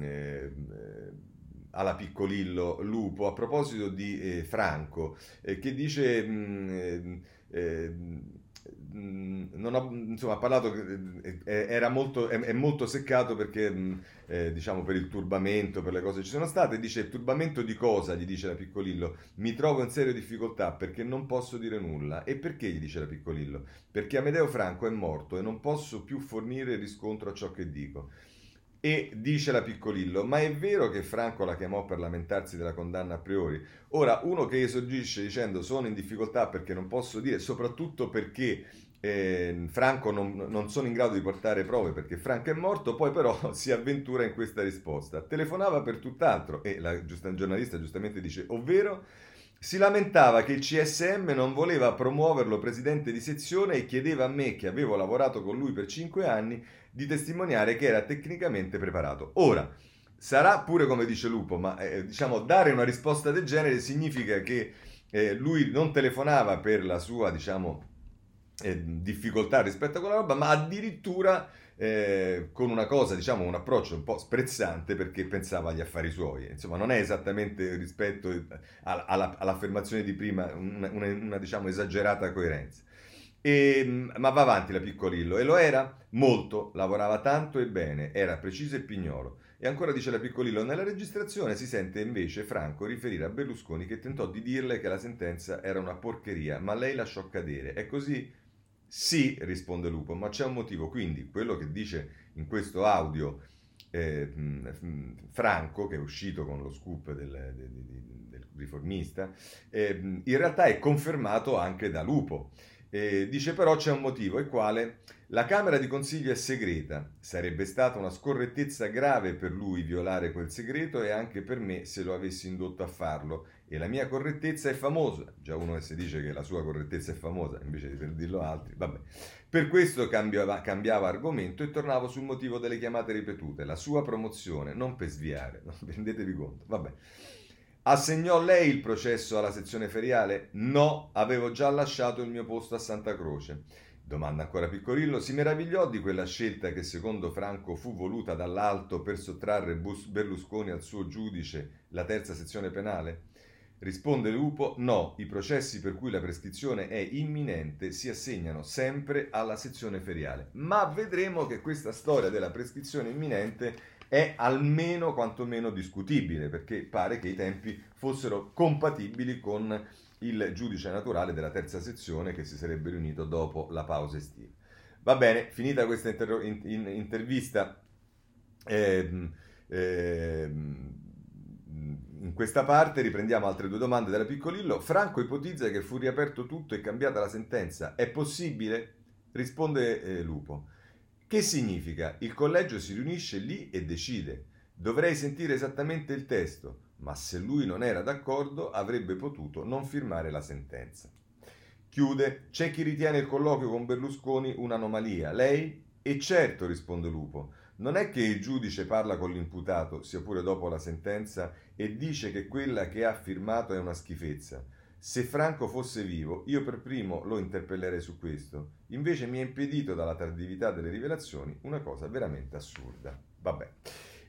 eh, alla Piccolillo Lupo a proposito di eh, Franco, eh, che dice... Mh, non ha, insomma, ha parlato, era molto, è, è molto seccato perché, eh, diciamo, per il turbamento, per le cose che ci sono state. Dice: Turbamento di cosa? gli dice la Piccolillo. Mi trovo in seria difficoltà perché non posso dire nulla. E perché? gli dice la Piccolillo. Perché Amedeo Franco è morto e non posso più fornire riscontro a ciò che dico. E dice la Piccolillo, ma è vero che Franco la chiamò per lamentarsi della condanna a priori? Ora, uno che esorgisce dicendo sono in difficoltà perché non posso dire, soprattutto perché eh, Franco non, non, sono in grado di portare prove perché Franco è morto, poi però si avventura in questa risposta. Telefonava per tutt'altro e la giusta, giornalista giustamente dice, ovvero si lamentava che il CSM non voleva promuoverlo presidente di sezione e chiedeva a me, che avevo lavorato con lui per cinque anni, di testimoniare che era tecnicamente preparato. Ora, sarà pure come dice Lupo, ma eh, diciamo dare una risposta del genere significa che eh, lui non telefonava per la sua, diciamo, eh, difficoltà rispetto a quella roba, ma addirittura eh, con una cosa, diciamo, un approccio un po' sprezzante perché pensava agli affari suoi. Insomma, non è esattamente rispetto alla, alla, all'affermazione di prima una, una, una diciamo, esagerata coerenza. E, ehm, ma va avanti la Piccolillo e lo era molto, lavorava tanto e bene, era preciso e pignolo. E ancora dice la Piccolillo, nella registrazione si sente invece Franco riferire a Berlusconi che tentò di dirle che la sentenza era una porcheria, ma lei lasciò cadere. È così? Sì, risponde Lupo, ma c'è un motivo. Quindi quello che dice in questo audio eh, Franco, che è uscito con lo scoop del, del, del riformista, eh, in realtà è confermato anche da Lupo. Eh, dice però c'è un motivo, il quale la Camera di Consiglio è segreta. Sarebbe stata una scorrettezza grave per lui violare quel segreto e anche per me se lo avessi indotto a farlo. E la mia correttezza è famosa. Già uno che si dice che la sua correttezza è famosa, invece di per dirlo altri. Vabbè. Per questo cambiava, cambiava argomento e tornavo sul motivo delle chiamate ripetute. La sua promozione, non per sviare. Rendetevi conto. Vabbè. Assegnò lei il processo alla sezione feriale? No, avevo già lasciato il mio posto a Santa Croce. Domanda ancora Piccorillo. Si meravigliò di quella scelta che secondo Franco fu voluta dall'alto per sottrarre Berlusconi al suo giudice, la terza sezione penale? Risponde Lupo, no, i processi per cui la prescrizione è imminente si assegnano sempre alla sezione feriale. Ma vedremo che questa storia della prescrizione imminente è almeno quantomeno discutibile, perché pare che i tempi fossero compatibili con il giudice naturale della terza sezione che si sarebbe riunito dopo la pausa estiva. Va bene, finita questa inter- in- in- intervista, ehm, ehm, in questa parte riprendiamo altre due domande della Piccolillo. Franco ipotizza che fu riaperto tutto e cambiata la sentenza. È possibile? Risponde eh, Lupo. Che significa? Il collegio si riunisce lì e decide. Dovrei sentire esattamente il testo, ma se lui non era d'accordo avrebbe potuto non firmare la sentenza. Chiude, c'è chi ritiene il colloquio con Berlusconi un'anomalia. Lei? E certo, risponde Lupo. Non è che il giudice parla con l'imputato, sia pure dopo la sentenza, e dice che quella che ha firmato è una schifezza. Se Franco fosse vivo, io per primo lo interpellerei su questo. Invece mi è impedito dalla tardività delle rivelazioni una cosa veramente assurda. Vabbè.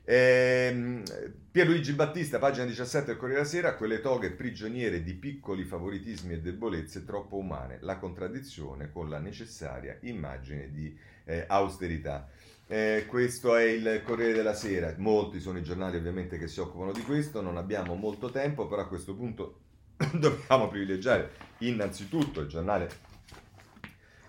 Ehm, Pierluigi Battista, pagina 17 del Corriere della Sera, quelle toghe prigioniere di piccoli favoritismi e debolezze troppo umane, la contraddizione con la necessaria immagine di eh, austerità. Eh, questo è il Corriere della Sera, molti sono i giornali ovviamente che si occupano di questo, non abbiamo molto tempo, però a questo punto dobbiamo privilegiare innanzitutto il giornale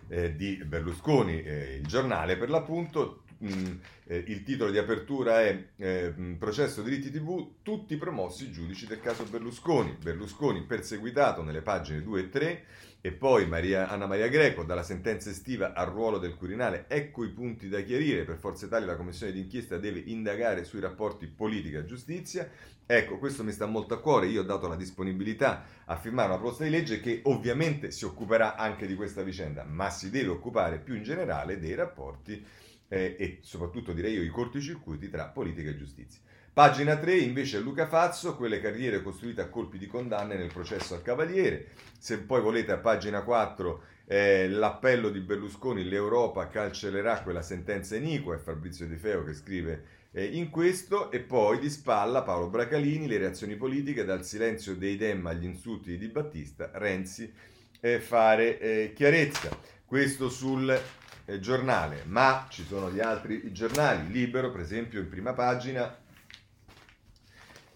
eh, di Berlusconi, eh, il giornale per l'appunto, mm, eh, il titolo di apertura è eh, Processo diritti TV, tutti promossi giudici del caso Berlusconi. Berlusconi perseguitato nelle pagine 2 e 3 e poi Maria, Anna Maria Greco, dalla sentenza estiva al ruolo del Quirinale, ecco i punti da chiarire. Per Forza Italia la commissione d'inchiesta deve indagare sui rapporti politica-giustizia. Ecco, questo mi sta molto a cuore. Io ho dato la disponibilità a firmare una proposta di legge che ovviamente si occuperà anche di questa vicenda, ma si deve occupare più in generale dei rapporti eh, e soprattutto direi io i corticircuiti tra politica e giustizia. Pagina 3 invece Luca Fazzo, quelle carriere costruite a colpi di condanne nel processo al Cavaliere. Se poi volete a pagina 4 eh, l'appello di Berlusconi, l'Europa cancellerà quella sentenza iniqua, è Fabrizio De Feo che scrive eh, in questo, e poi di spalla Paolo Bracalini, le reazioni politiche dal silenzio dei Dem agli insulti di Battista, Renzi eh, fare eh, chiarezza. Questo sul eh, giornale, ma ci sono gli altri giornali, Libero per esempio in prima pagina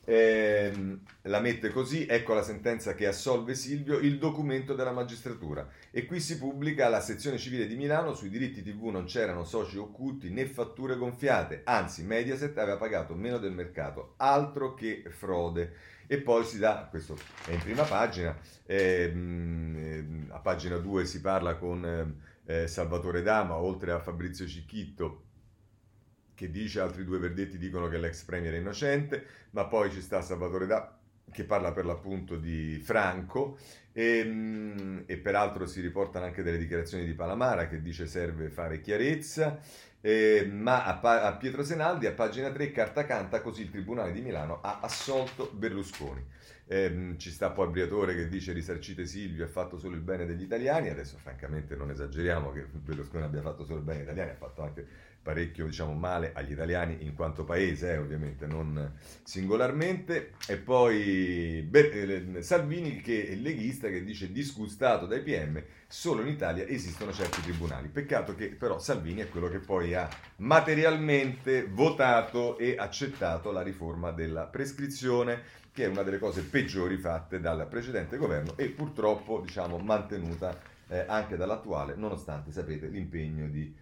eh, la mette così, ecco la sentenza che assolve Silvio, il documento della magistratura. E qui si pubblica la sezione civile di Milano, sui diritti TV non c'erano soci occulti né fatture gonfiate, anzi Mediaset aveva pagato meno del mercato, altro che frode. E poi si dà, questo è in prima pagina, ehm, a pagina 2 si parla con eh, Salvatore Dama, oltre a Fabrizio Cicchitto, che dice altri due verdetti dicono che l'ex premier è innocente, ma poi ci sta Salvatore Da che parla per l'appunto di Franco e, ehm, e, peraltro si riportano anche delle dichiarazioni di Palamara che dice serve fare chiarezza, eh, ma a, a, Pietro Senaldi a pagina 3 carta canta così il Tribunale di Milano ha assolto Berlusconi. Eh, ci sta poi Briatore che dice risarcite Silvio ha fatto solo il bene degli italiani, adesso francamente non esageriamo che Berlusconi abbia fatto solo il bene degli italiani, ha fatto anche parecchio diciamo, male agli italiani in quanto paese, eh, ovviamente non singolarmente, e poi Ber- eh, Salvini che è leghista che dice disgustato dai PM, solo in Italia esistono certi tribunali. Peccato che però Salvini è quello che poi ha materialmente votato e accettato la riforma della prescrizione, che è una delle cose peggiori fatte dal precedente governo e purtroppo diciamo, mantenuta eh, anche dall'attuale, nonostante sapete l'impegno di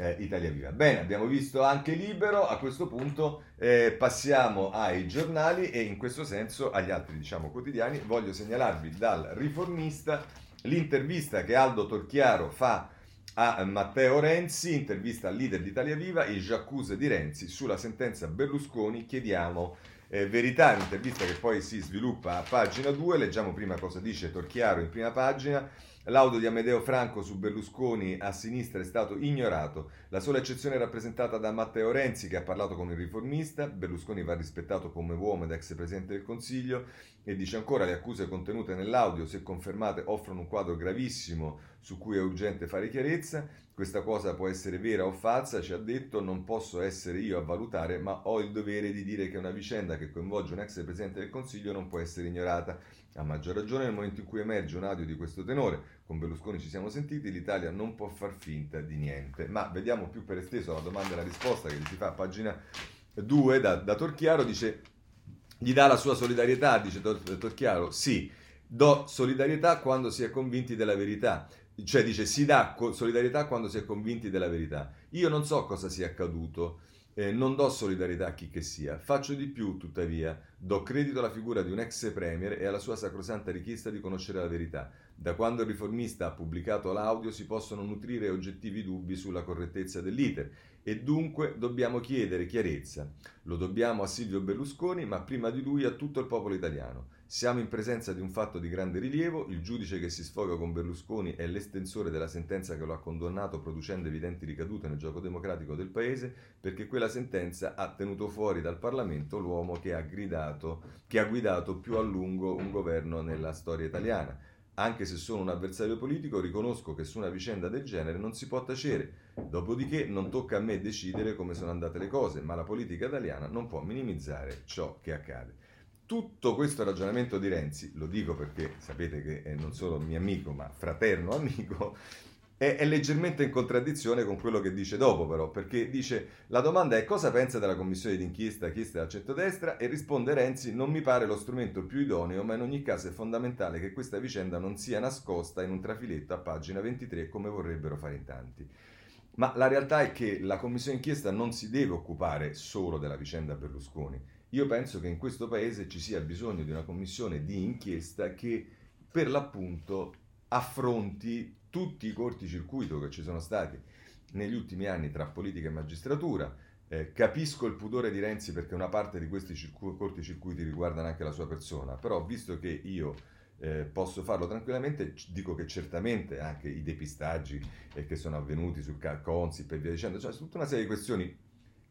eh, Italia Viva. Bene, abbiamo visto anche Libero, a questo punto eh, passiamo ai giornali e in questo senso agli altri diciamo quotidiani. Voglio segnalarvi dal riformista l'intervista che Aldo Torchiaro fa a Matteo Renzi, intervista al leader di Italia Viva, il giaccuse di Renzi sulla sentenza Berlusconi, chiediamo eh, Verità, un'intervista che poi si sviluppa a pagina 2, leggiamo prima cosa dice Torchiaro in prima pagina. L'audio di Amedeo Franco su Berlusconi a sinistra è stato ignorato. La sola eccezione è rappresentata da Matteo Renzi che ha parlato con il riformista. Berlusconi va rispettato come uomo ed ex presidente del Consiglio e dice ancora le accuse contenute nell'audio, se confermate, offrono un quadro gravissimo su cui è urgente fare chiarezza. Questa cosa può essere vera o falsa, ci ha detto, non posso essere io a valutare, ma ho il dovere di dire che una vicenda che coinvolge un ex presidente del Consiglio non può essere ignorata. A maggior ragione nel momento in cui emerge un audio di questo tenore, con Berlusconi ci siamo sentiti, l'Italia non può far finta di niente. Ma vediamo più per esteso la domanda e la risposta che gli si fa a pagina 2 da, da Torchiaro, dice, gli dà la sua solidarietà, dice Tor- Torchiaro, sì, do solidarietà quando si è convinti della verità cioè dice si dà solidarietà quando si è convinti della verità. Io non so cosa sia accaduto, eh, non do solidarietà a chi che sia, faccio di più tuttavia, do credito alla figura di un ex premier e alla sua sacrosanta richiesta di conoscere la verità. Da quando il riformista ha pubblicato l'audio si possono nutrire oggettivi dubbi sulla correttezza dell'iter e dunque dobbiamo chiedere chiarezza. Lo dobbiamo a Silvio Berlusconi, ma prima di lui a tutto il popolo italiano. Siamo in presenza di un fatto di grande rilievo, il giudice che si sfoga con Berlusconi è l'estensore della sentenza che lo ha condannato producendo evidenti ricadute nel gioco democratico del paese, perché quella sentenza ha tenuto fuori dal Parlamento l'uomo che ha, gridato, che ha guidato più a lungo un governo nella storia italiana. Anche se sono un avversario politico, riconosco che su una vicenda del genere non si può tacere. Dopodiché non tocca a me decidere come sono andate le cose, ma la politica italiana non può minimizzare ciò che accade tutto questo ragionamento di Renzi, lo dico perché sapete che è non solo mio amico, ma fraterno amico, è, è, leggermente in contraddizione con quello che dice dopo, però, perché dice la domanda è cosa pensa della commissione d'inchiesta chiesta dal centrodestra e risponde Renzi non mi pare lo strumento più idoneo, ma in ogni caso è fondamentale che questa vicenda non sia nascosta in un trafiletto a pagina 23 come vorrebbero fare in tanti. Ma la realtà è che la commissione d'inchiesta non si deve occupare solo della vicenda Berlusconi io penso che in questo paese ci sia bisogno di una commissione di inchiesta che per l'appunto affronti tutti i corticircuito che ci sono stati negli ultimi anni tra politica e magistratura. Eh, capisco il pudore di Renzi perché una parte di questi circu- corticircuiti riguardano anche la sua persona, però visto che io eh, posso farlo tranquillamente, dico che certamente anche i depistaggi eh, che sono avvenuti sul Consip e via dicendo, cioè tutta una serie di questioni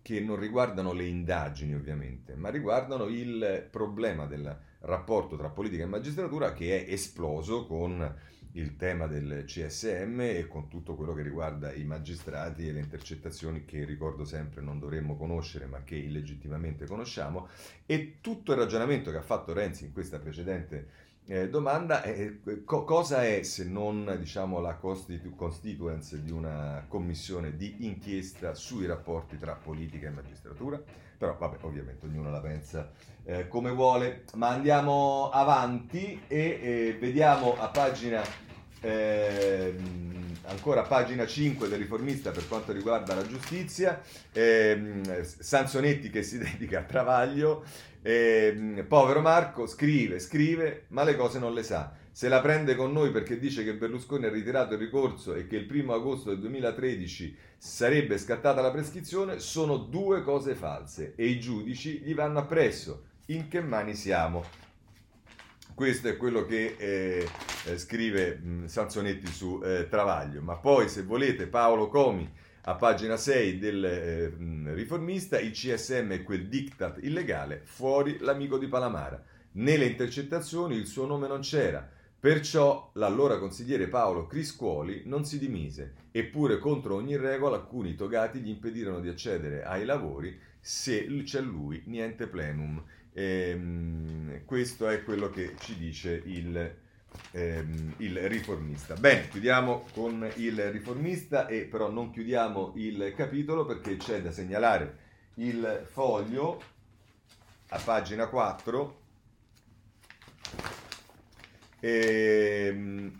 che non riguardano le indagini ovviamente, ma riguardano il problema del rapporto tra politica e magistratura che è esploso con il tema del CSM e con tutto quello che riguarda i magistrati e le intercettazioni che ricordo sempre non dovremmo conoscere ma che illegittimamente conosciamo. E tutto il ragionamento che ha fatto Renzi in questa precedente eh, domanda è co- cosa è se non diciamo, la constitu- constituence di una commissione di inchiesta sui rapporti tra politica e magistratura? Però vabbè, ovviamente ognuno la pensa eh, come vuole, ma andiamo avanti e eh, vediamo a pagina eh, ancora pagina 5 del riformista per quanto riguarda la giustizia, eh, Sansonetti che si dedica a Travaglio, eh, povero Marco scrive, scrive, ma le cose non le sa. Se la prende con noi perché dice che Berlusconi ha ritirato il ricorso e che il primo agosto del 2013 sarebbe scattata la prescrizione, sono due cose false e i giudici gli vanno appresso. In che mani siamo? Questo è quello che eh, eh, scrive mh, Sanzonetti su eh, Travaglio. Ma poi, se volete, Paolo Comi a pagina 6 del eh, riformista, il CSM è quel diktat illegale, fuori l'amico di Palamara. Nelle intercettazioni il suo nome non c'era. Perciò l'allora consigliere Paolo Criscuoli non si dimise, eppure contro ogni regola alcuni togati gli impedirono di accedere ai lavori se c'è lui niente plenum. Ehm, questo è quello che ci dice il, ehm, il, riformista. Bene, chiudiamo con il riformista e però non chiudiamo il capitolo perché c'è da segnalare il foglio a pagina 4. Ehm,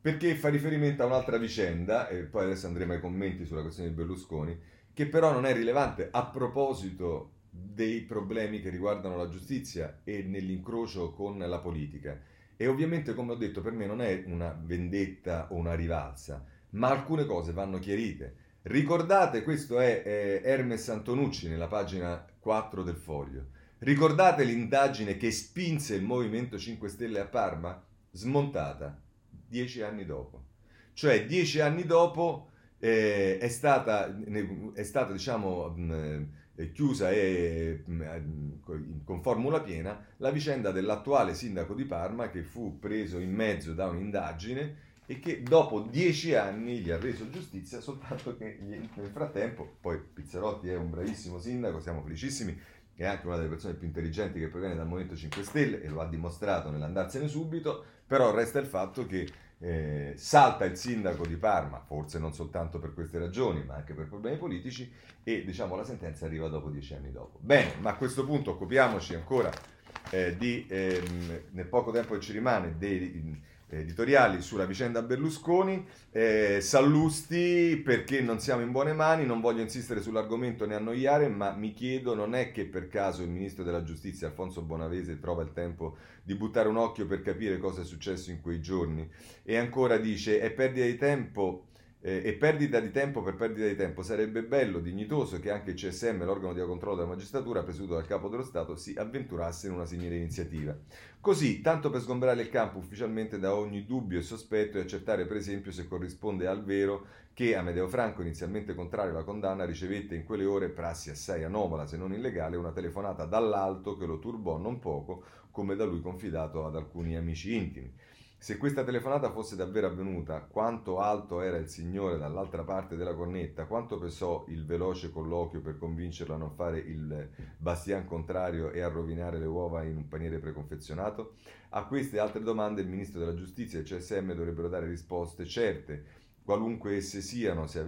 perché fa riferimento a un'altra vicenda, e poi adesso andremo ai commenti sulla questione di Berlusconi, che però non è rilevante a proposito dei problemi che riguardano la giustizia e nell'incrocio con la politica. E ovviamente, come ho detto, per me non è una vendetta o una rivalsa, ma alcune cose vanno chiarite. Ricordate, questo è eh, Hermes Antonucci nella pagina 4 del foglio. Ricordate l'indagine che spinse il Movimento 5 Stelle a Parma? Smontata dieci anni dopo. Cioè, dieci anni dopo eh, è stata, è stata diciamo, mh, chiusa e mh, con formula piena la vicenda dell'attuale sindaco di Parma che fu preso in mezzo da un'indagine e che dopo dieci anni gli ha reso giustizia, soltanto che nel frattempo, poi Pizzarotti è un bravissimo sindaco, siamo felicissimi, è anche una delle persone più intelligenti che proviene dal Movimento 5 Stelle e lo ha dimostrato nell'andarsene subito, però resta il fatto che eh, salta il sindaco di Parma, forse non soltanto per queste ragioni, ma anche per problemi politici, e diciamo la sentenza arriva dopo dieci anni dopo. Bene, ma a questo punto occupiamoci ancora eh, di, ehm, nel poco tempo che ci rimane, dei editoriali sulla vicenda Berlusconi, eh, Sallusti perché non siamo in buone mani, non voglio insistere sull'argomento né annoiare, ma mi chiedo non è che per caso il ministro della giustizia Alfonso Bonavese trova il tempo di buttare un occhio per capire cosa è successo in quei giorni? E ancora dice è perdita di tempo eh, e perdita di tempo per perdita di tempo. Sarebbe bello, dignitoso che anche il CSM, l'organo di controllo della magistratura, presieduto dal capo dello Stato, si avventurasse in una simile iniziativa. Così, tanto per sgombrare il campo ufficialmente da ogni dubbio e sospetto e accertare per esempio se corrisponde al vero che Amedeo Franco, inizialmente contrario alla condanna, ricevette in quelle ore, prassi assai anomala se non illegale, una telefonata dall'alto che lo turbò non poco, come da lui confidato ad alcuni amici intimi. Se questa telefonata fosse davvero avvenuta, quanto alto era il signore dall'altra parte della cornetta, quanto pesò il veloce colloquio per convincerlo a non fare il bastian contrario e a rovinare le uova in un paniere preconfezionato? A queste e altre domande il Ministro della Giustizia e il CSM dovrebbero dare risposte certe, qualunque esse siano, se,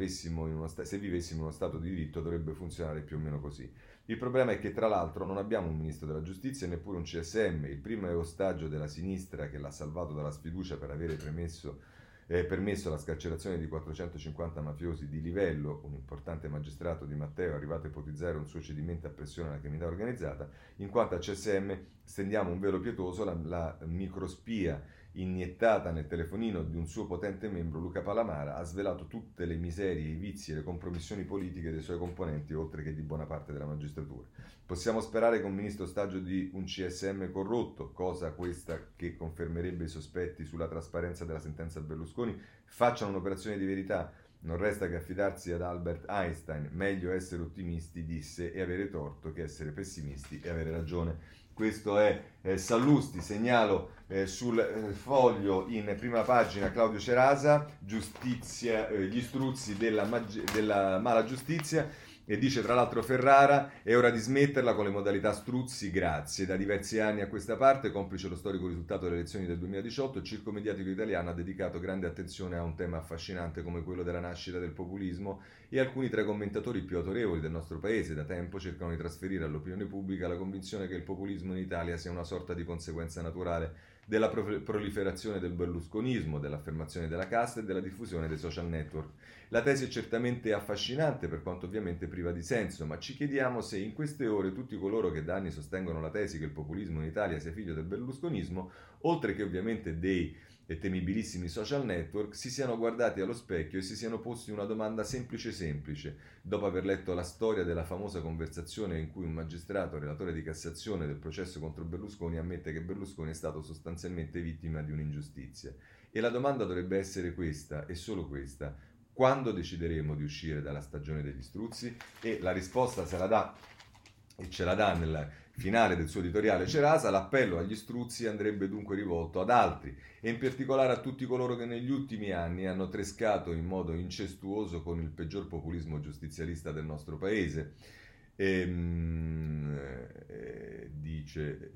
sta- se vivessimo in uno Stato di diritto dovrebbe funzionare più o meno così. Il problema è che tra l'altro non abbiamo un ministro della giustizia e neppure un CSM. Il primo è ostaggio della sinistra che l'ha salvato dalla sfiducia per avere premesso, eh, permesso la scarcerazione di 450 mafiosi di livello, un importante magistrato di Matteo arrivato a ipotizzare un suo cedimento a pressione alla criminalità organizzata, in quanto al CSM stendiamo un velo pietoso, la, la microspia iniettata nel telefonino di un suo potente membro, Luca Palamara, ha svelato tutte le miserie, i vizi e le compromissioni politiche dei suoi componenti, oltre che di buona parte della magistratura. Possiamo sperare che un ministro ostaggio di un CSM corrotto, cosa questa che confermerebbe i sospetti sulla trasparenza della sentenza Berlusconi, faccia un'operazione di verità. Non resta che affidarsi ad Albert Einstein, meglio essere ottimisti, disse, e avere torto che essere pessimisti e avere ragione. Questo è eh, Sallusti, segnalo eh, sul eh, foglio in prima pagina Claudio Cerasa, giustizia, eh, gli struzzi della, mag- della mala giustizia e dice tra l'altro Ferrara, è ora di smetterla con le modalità struzzi, grazie. Da diversi anni a questa parte, complice lo storico risultato delle elezioni del 2018, il circo mediatico italiano ha dedicato grande attenzione a un tema affascinante come quello della nascita del populismo e alcuni tra i commentatori più autorevoli del nostro paese da tempo cercano di trasferire all'opinione pubblica la convinzione che il populismo in Italia sia una sorta di conseguenza naturale della proliferazione del berlusconismo, dell'affermazione della casta e della diffusione dei social network. La tesi è certamente affascinante per quanto ovviamente priva di senso, ma ci chiediamo se in queste ore tutti coloro che da anni sostengono la tesi che il populismo in Italia sia figlio del berlusconismo, oltre che ovviamente dei temibilissimi social network, si siano guardati allo specchio e si siano posti una domanda semplice semplice, dopo aver letto la storia della famosa conversazione in cui un magistrato, relatore di Cassazione del processo contro Berlusconi, ammette che Berlusconi è stato sostanzialmente vittima di un'ingiustizia. E la domanda dovrebbe essere questa, e solo questa, quando decideremo di uscire dalla stagione degli struzzi? E la risposta se la dà e ce la dà nel finale del suo editoriale Cerasa, l'appello agli struzzi andrebbe dunque rivolto ad altri e in particolare a tutti coloro che negli ultimi anni hanno trescato in modo incestuoso con il peggior populismo giustizialista del nostro paese. E, ehm, eh, dice...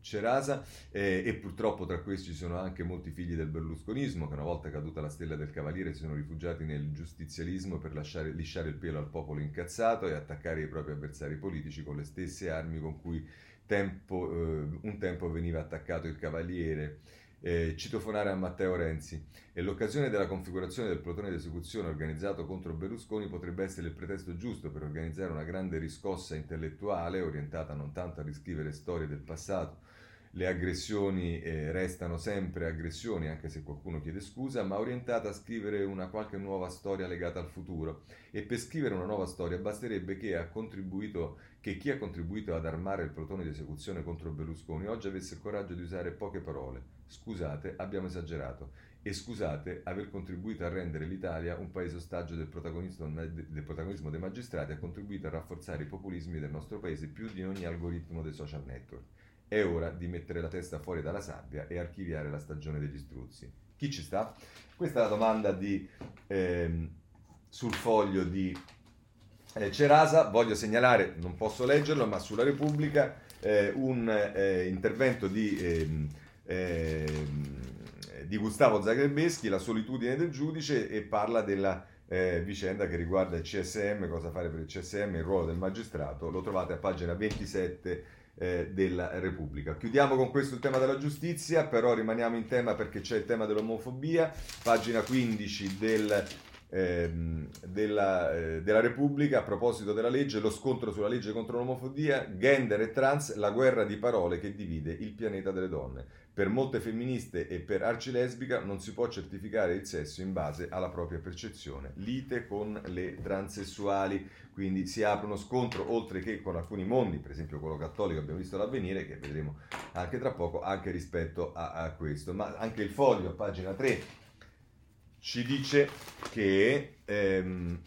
Cerasa eh, e purtroppo tra questi ci sono anche molti figli del berlusconismo che una volta caduta la stella del cavaliere si sono rifugiati nel giustizialismo per lasciare, lisciare il pelo al popolo incazzato e attaccare i propri avversari politici con le stesse armi con cui tempo, eh, un tempo veniva attaccato il cavaliere. Eh, citofonare a Matteo Renzi e l'occasione della configurazione del plotone d'esecuzione organizzato contro Berlusconi potrebbe essere il pretesto giusto per organizzare una grande riscossa intellettuale orientata non tanto a riscrivere storie del passato le aggressioni eh, restano sempre aggressioni, anche se qualcuno chiede scusa, ma orientata a scrivere una qualche nuova storia legata al futuro. E per scrivere una nuova storia basterebbe che, ha che chi ha contribuito ad armare il plotone di esecuzione contro Berlusconi oggi avesse il coraggio di usare poche parole. Scusate, abbiamo esagerato. E scusate aver contribuito a rendere l'Italia un paese ostaggio del protagonismo, del protagonismo dei magistrati, ha contribuito a rafforzare i populismi del nostro paese più di ogni algoritmo dei social network. È ora di mettere la testa fuori dalla sabbia e archiviare la stagione degli struzzi. Chi ci sta? Questa è la domanda di, ehm, sul foglio di eh, Cerasa. Voglio segnalare, non posso leggerlo, ma sulla Repubblica eh, un eh, intervento di, ehm, ehm, di Gustavo Zagrebeschi, La solitudine del giudice, e parla della eh, vicenda che riguarda il CSM, cosa fare per il CSM, il ruolo del magistrato. Lo trovate a pagina 27 eh, della Repubblica. Chiudiamo con questo il tema della giustizia, però rimaniamo in tema perché c'è il tema dell'omofobia, pagina 15 del, ehm, della, eh, della, Repubblica a proposito della legge, lo scontro sulla legge contro l'omofobia, gender e trans, la guerra di parole che divide il pianeta delle donne. Per molte femministe e per arcilesbica non si può certificare il sesso in base alla propria percezione. Lite con le transessuali, quindi si apre uno scontro oltre che con alcuni mondi, per esempio quello cattolico abbiamo visto l'avvenire, che vedremo anche tra poco, anche rispetto a, a questo. Ma anche il foglio, pagina 3, ci dice che... Ehm,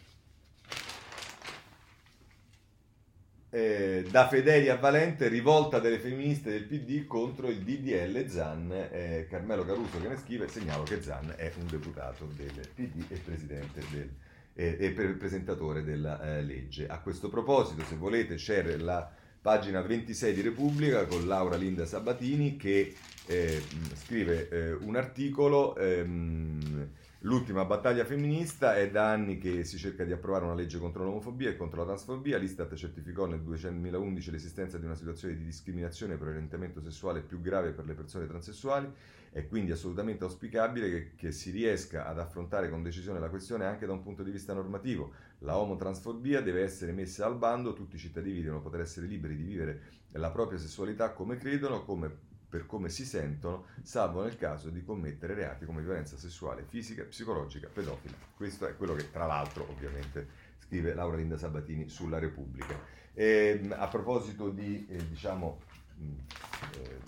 eh, da Fedeli a Valente, rivolta delle femministe del PD contro il DDL Zan. Eh, Carmelo Caruso che ne scrive, segnalo che Zan è un deputato del PD e presidente del, e presentatore della eh, legge. A questo proposito, se volete, c'è la pagina 26 di Repubblica con Laura Linda Sabatini che eh, scrive eh, un articolo. Ehm, L'ultima battaglia femminista è da anni che si cerca di approvare una legge contro l'omofobia e contro la transfobia. L'Istat certificò nel 2011 l'esistenza di una situazione di discriminazione per orientamento sessuale più grave per le persone transessuali. È quindi assolutamente auspicabile che, che si riesca ad affrontare con decisione la questione anche da un punto di vista normativo. La omotransfobia deve essere messa al bando, tutti i cittadini devono poter essere liberi di vivere la propria sessualità come credono, come per come si sentono, salvo nel caso di commettere reati come violenza sessuale, fisica, psicologica, pedofila. Questo è quello che tra l'altro ovviamente scrive Laura Linda Sabatini sulla Repubblica. E, ehm, a proposito di, eh, diciamo, eh,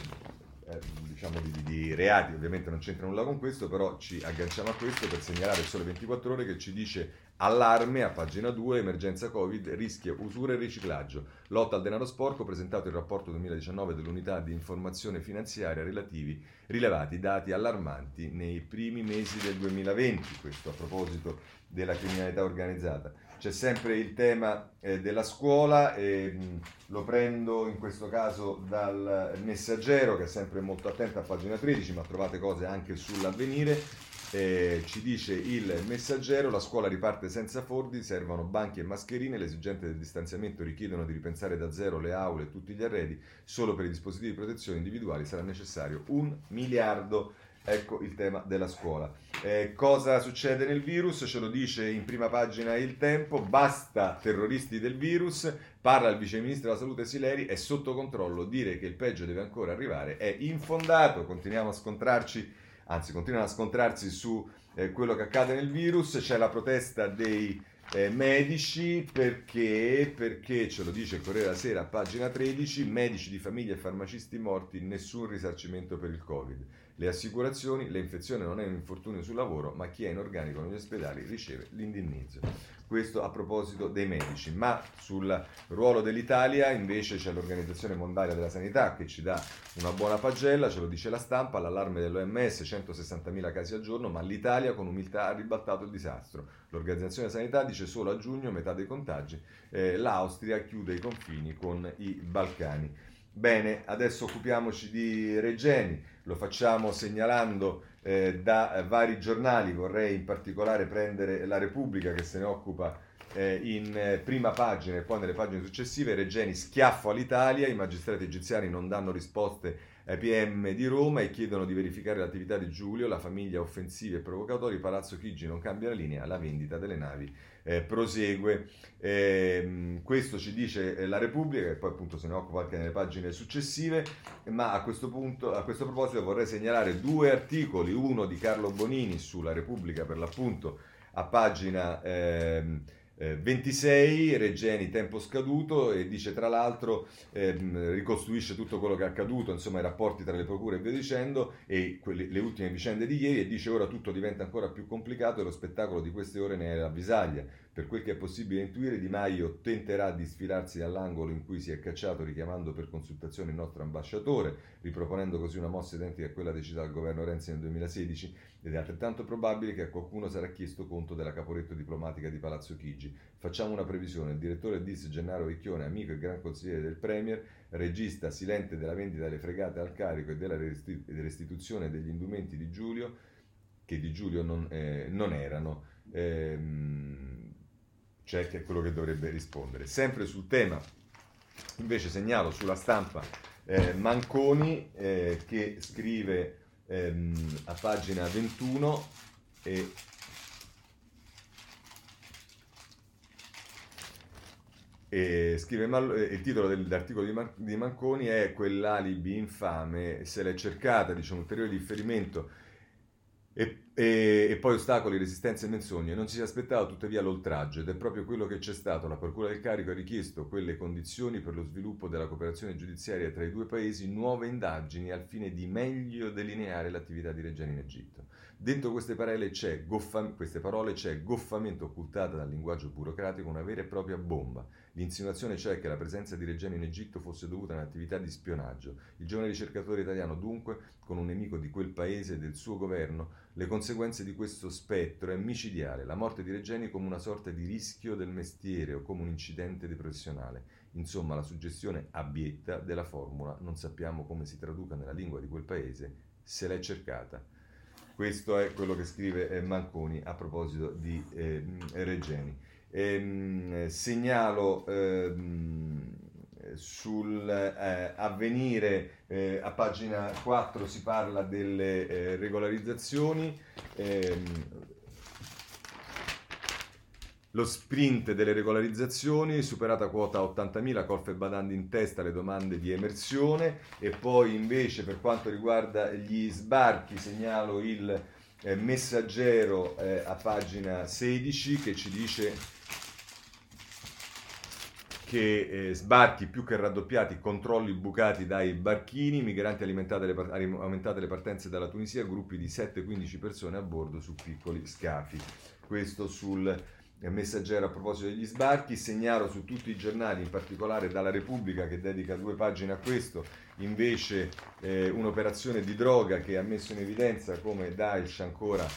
eh, diciamo di, di, reati, ovviamente non c'entra nulla con questo, però ci agganciamo a questo per segnalare il Sole 24 Ore che ci dice Allarme a pagina 2, emergenza Covid, rischia usura e riciclaggio. Lotta al denaro sporco, presentato il rapporto 2019 dell'unità di informazione finanziaria relativi, rilevati dati allarmanti nei primi mesi del 2020. Questo a proposito della criminalità organizzata. C'è sempre il tema eh, della scuola, e, mh, lo prendo in questo caso dal messaggero che è sempre molto attento a pagina 13, ma trovate cose anche sull'avvenire. Eh, ci dice il messaggero, la scuola riparte senza fordi, servono banchi e mascherine, le esigenze del distanziamento richiedono di ripensare da zero le aule e tutti gli arredi, solo per i dispositivi di protezione individuali sarà necessario un miliardo. Ecco il tema della scuola. Eh, cosa succede nel virus? Ce lo dice in prima pagina il tempo, basta terroristi del virus, parla il viceministro della salute Sileri, è sotto controllo, dire che il peggio deve ancora arrivare è infondato, continuiamo a scontrarci anzi continuano a scontrarsi su eh, quello che accade nel virus, c'è la protesta dei eh, medici perché, perché, ce lo dice il Corriere della Sera pagina 13, medici di famiglia e farmacisti morti, nessun risarcimento per il Covid. Le assicurazioni, le infezioni non è un infortunio sul lavoro, ma chi è in organico negli ospedali riceve l'indennizzo. Questo a proposito dei medici, ma sul ruolo dell'Italia invece c'è l'Organizzazione Mondiale della Sanità che ci dà una buona pagella, ce lo dice la stampa, l'allarme dell'OMS, 160.000 casi al giorno, ma l'Italia con umiltà ha ribaltato il disastro. L'Organizzazione Sanità dice solo a giugno metà dei contagi, eh, l'Austria chiude i confini con i Balcani. Bene, adesso occupiamoci di Regeni, lo facciamo segnalando eh, da vari giornali, vorrei in particolare prendere la Repubblica che se ne occupa eh, in eh, prima pagina e poi nelle pagine successive, Regeni schiaffo all'Italia, i magistrati egiziani non danno risposte PM di Roma e chiedono di verificare l'attività di Giulio, la famiglia offensiva e provocatori, Palazzo Chigi non cambia la linea, la vendita delle navi eh, prosegue. Eh, questo ci dice eh, la Repubblica, e poi appunto se ne occupa anche nelle pagine successive, ma a questo, punto, a questo proposito vorrei segnalare due articoli, uno di Carlo Bonini sulla Repubblica per l'appunto a pagina... Ehm, eh, 26, Regeni tempo scaduto e dice tra l'altro ehm, ricostruisce tutto quello che è accaduto, insomma i rapporti tra le procure e via dicendo e quelle, le ultime vicende di ieri e dice ora tutto diventa ancora più complicato e lo spettacolo di queste ore ne è l'avvisaglia. Per quel che è possibile intuire, Di Maio tenterà di sfilarsi dall'angolo in cui si è cacciato richiamando per consultazione il nostro ambasciatore, riproponendo così una mossa identica a quella decisa dal governo Renzi nel 2016 ed è altrettanto probabile che a qualcuno sarà chiesto conto della caporetto diplomatica di Palazzo Chigi. Facciamo una previsione, il direttore DIS Gennaro Vecchione, amico e gran consigliere del Premier, regista silente della vendita delle fregate al carico e della restituzione degli indumenti di Giulio, che di Giulio non, eh, non erano. Ehm, cioè che è quello che dovrebbe rispondere. Sempre sul tema, invece segnalo sulla stampa eh, Manconi eh, che scrive ehm, a pagina 21 e E scrive il titolo dell'articolo di, di Manconi è Quell'alibi infame se l'è cercata, diciamo, ulteriore differimento e, e, e, poi ostacoli, resistenze e menzogne. Non si aspettava tuttavia l'oltraggio ed è proprio quello che c'è stato. La Procura del Carico ha richiesto quelle condizioni per lo sviluppo della cooperazione giudiziaria tra i due paesi, nuove indagini al fine di meglio delineare l'attività di Reggiani in Egitto. Dentro queste parole, c'è goffam- queste parole c'è goffamento occultata dal linguaggio burocratico, una vera e propria bomba. L'insinuazione cioè che la presenza di Reggiani in Egitto fosse dovuta a un'attività di spionaggio. Il giovane ricercatore italiano dunque, con un nemico di quel paese e del suo governo, le conseguenze di questo spettro è micidiale, la morte di Reggiani come una sorta di rischio del mestiere o come un incidente di professionale. Insomma, la suggestione abietta della formula, non sappiamo come si traduca nella lingua di quel paese, se l'è cercata. Questo è quello che scrive eh, Manconi a proposito di eh, Reggiani. Ehm, segnalo ehm, sul eh, eh, a pagina 4 si parla delle eh, regolarizzazioni ehm, lo sprint delle regolarizzazioni, superata quota 80.000, Colfe e Badandi in testa le domande di emersione e poi invece per quanto riguarda gli sbarchi segnalo il eh, messaggero eh, a pagina 16 che ci dice che eh, sbarchi più che raddoppiati, controlli bucati dai barchini, migranti aumentate le, aumentate le partenze dalla Tunisia, gruppi di 7-15 persone a bordo su piccoli scafi. Questo sul messaggero a proposito degli sbarchi, segnalo su tutti i giornali, in particolare dalla Repubblica che dedica due pagine a questo, invece eh, un'operazione di droga che ha messo in evidenza come Daesh ancora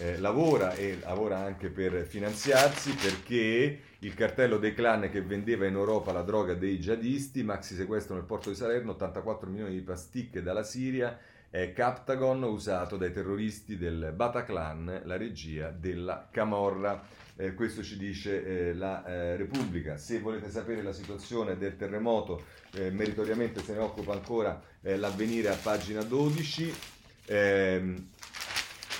eh, lavora e lavora anche per finanziarsi perché il cartello dei clan che vendeva in Europa la droga dei jihadisti, maxi sequestro nel porto di Salerno, 84 milioni di pasticche dalla Siria, è Captagon usato dai terroristi del Bataclan, la regia della Camorra. Eh, questo ci dice eh, la eh, Repubblica. Se volete sapere la situazione del terremoto, eh, meritoriamente se ne occupa ancora eh, l'avvenire a pagina 12. Ehm,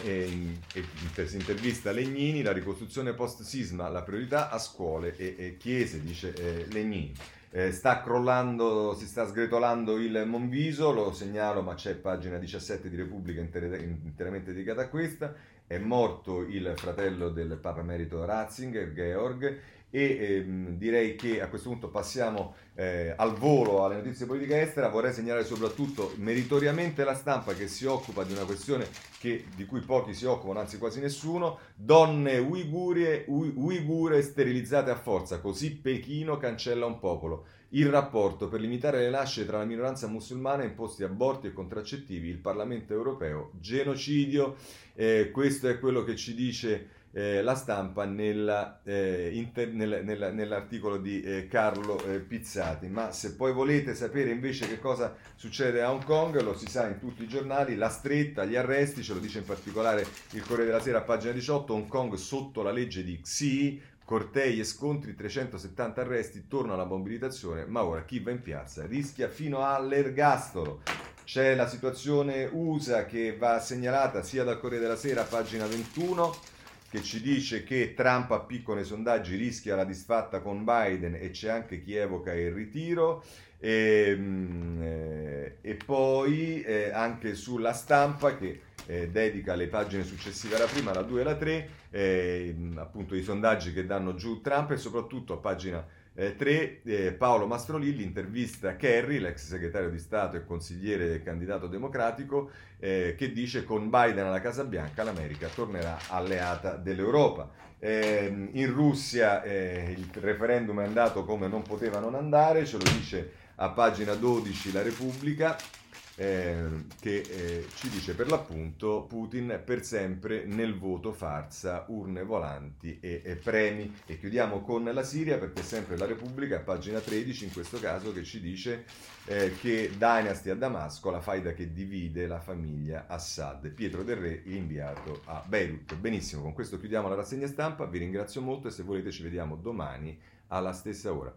e, e, si intervista Legnini, la ricostruzione post-sisma, la priorità a scuole e, e chiese, dice eh, Legnini. Eh, sta crollando, si sta sgretolando il Monviso, lo segnalo, ma c'è pagina 17 di Repubblica inter- interamente dedicata a questa. È morto il fratello del Papa Emerito Ratzinger, Georg, e ehm, direi che a questo punto passiamo eh, al volo alle notizie di politica estera. Vorrei segnalare soprattutto meritoriamente la stampa che si occupa di una questione che, di cui pochi si occupano, anzi quasi nessuno, donne uigure, uigure sterilizzate a forza, così Pechino cancella un popolo. Il rapporto per limitare le nascite tra la minoranza musulmana imposti aborti e contraccettivi, il Parlamento europeo, genocidio, eh, questo è quello che ci dice eh, la stampa nella, eh, inter, nel, nella, nell'articolo di eh, Carlo eh, Pizzati. Ma se poi volete sapere invece che cosa succede a Hong Kong, lo si sa in tutti i giornali, la stretta, gli arresti, ce lo dice in particolare il Corriere della Sera a pagina 18, Hong Kong sotto la legge di Xi, cortei e scontri, 370 arresti, torna alla mobilitazione, ma ora chi va in piazza rischia fino all'ergastolo. C'è la situazione USA che va segnalata sia dal Corriere della Sera, pagina 21, che ci dice che Trump a picco nei sondaggi rischia la disfatta con Biden e c'è anche chi evoca il ritiro. E, ehm, eh, e poi eh, anche sulla stampa che eh, dedica le pagine successive alla prima, la 2 e la 3, eh, appunto i sondaggi che danno giù Trump e soprattutto a pagina 3 eh, Paolo Mastrolilli intervista Kerry, l'ex segretario di Stato e consigliere del candidato democratico, eh, che dice con Biden alla Casa Bianca l'America tornerà alleata dell'Europa. Eh, in Russia eh, il referendum è andato come non poteva non andare, ce lo dice a pagina 12 la Repubblica eh, che eh, ci dice per l'appunto Putin per sempre nel voto farsa, urne volanti e, e, premi. E chiudiamo con la Siria perché sempre la Repubblica, pagina 13 in questo caso, che ci dice eh, che Dynasty a Damasco, la faida che divide la famiglia Assad. Pietro Del Re inviato a Beirut. Benissimo, con questo chiudiamo la rassegna stampa, vi ringrazio molto e se volete ci vediamo domani alla stessa ora.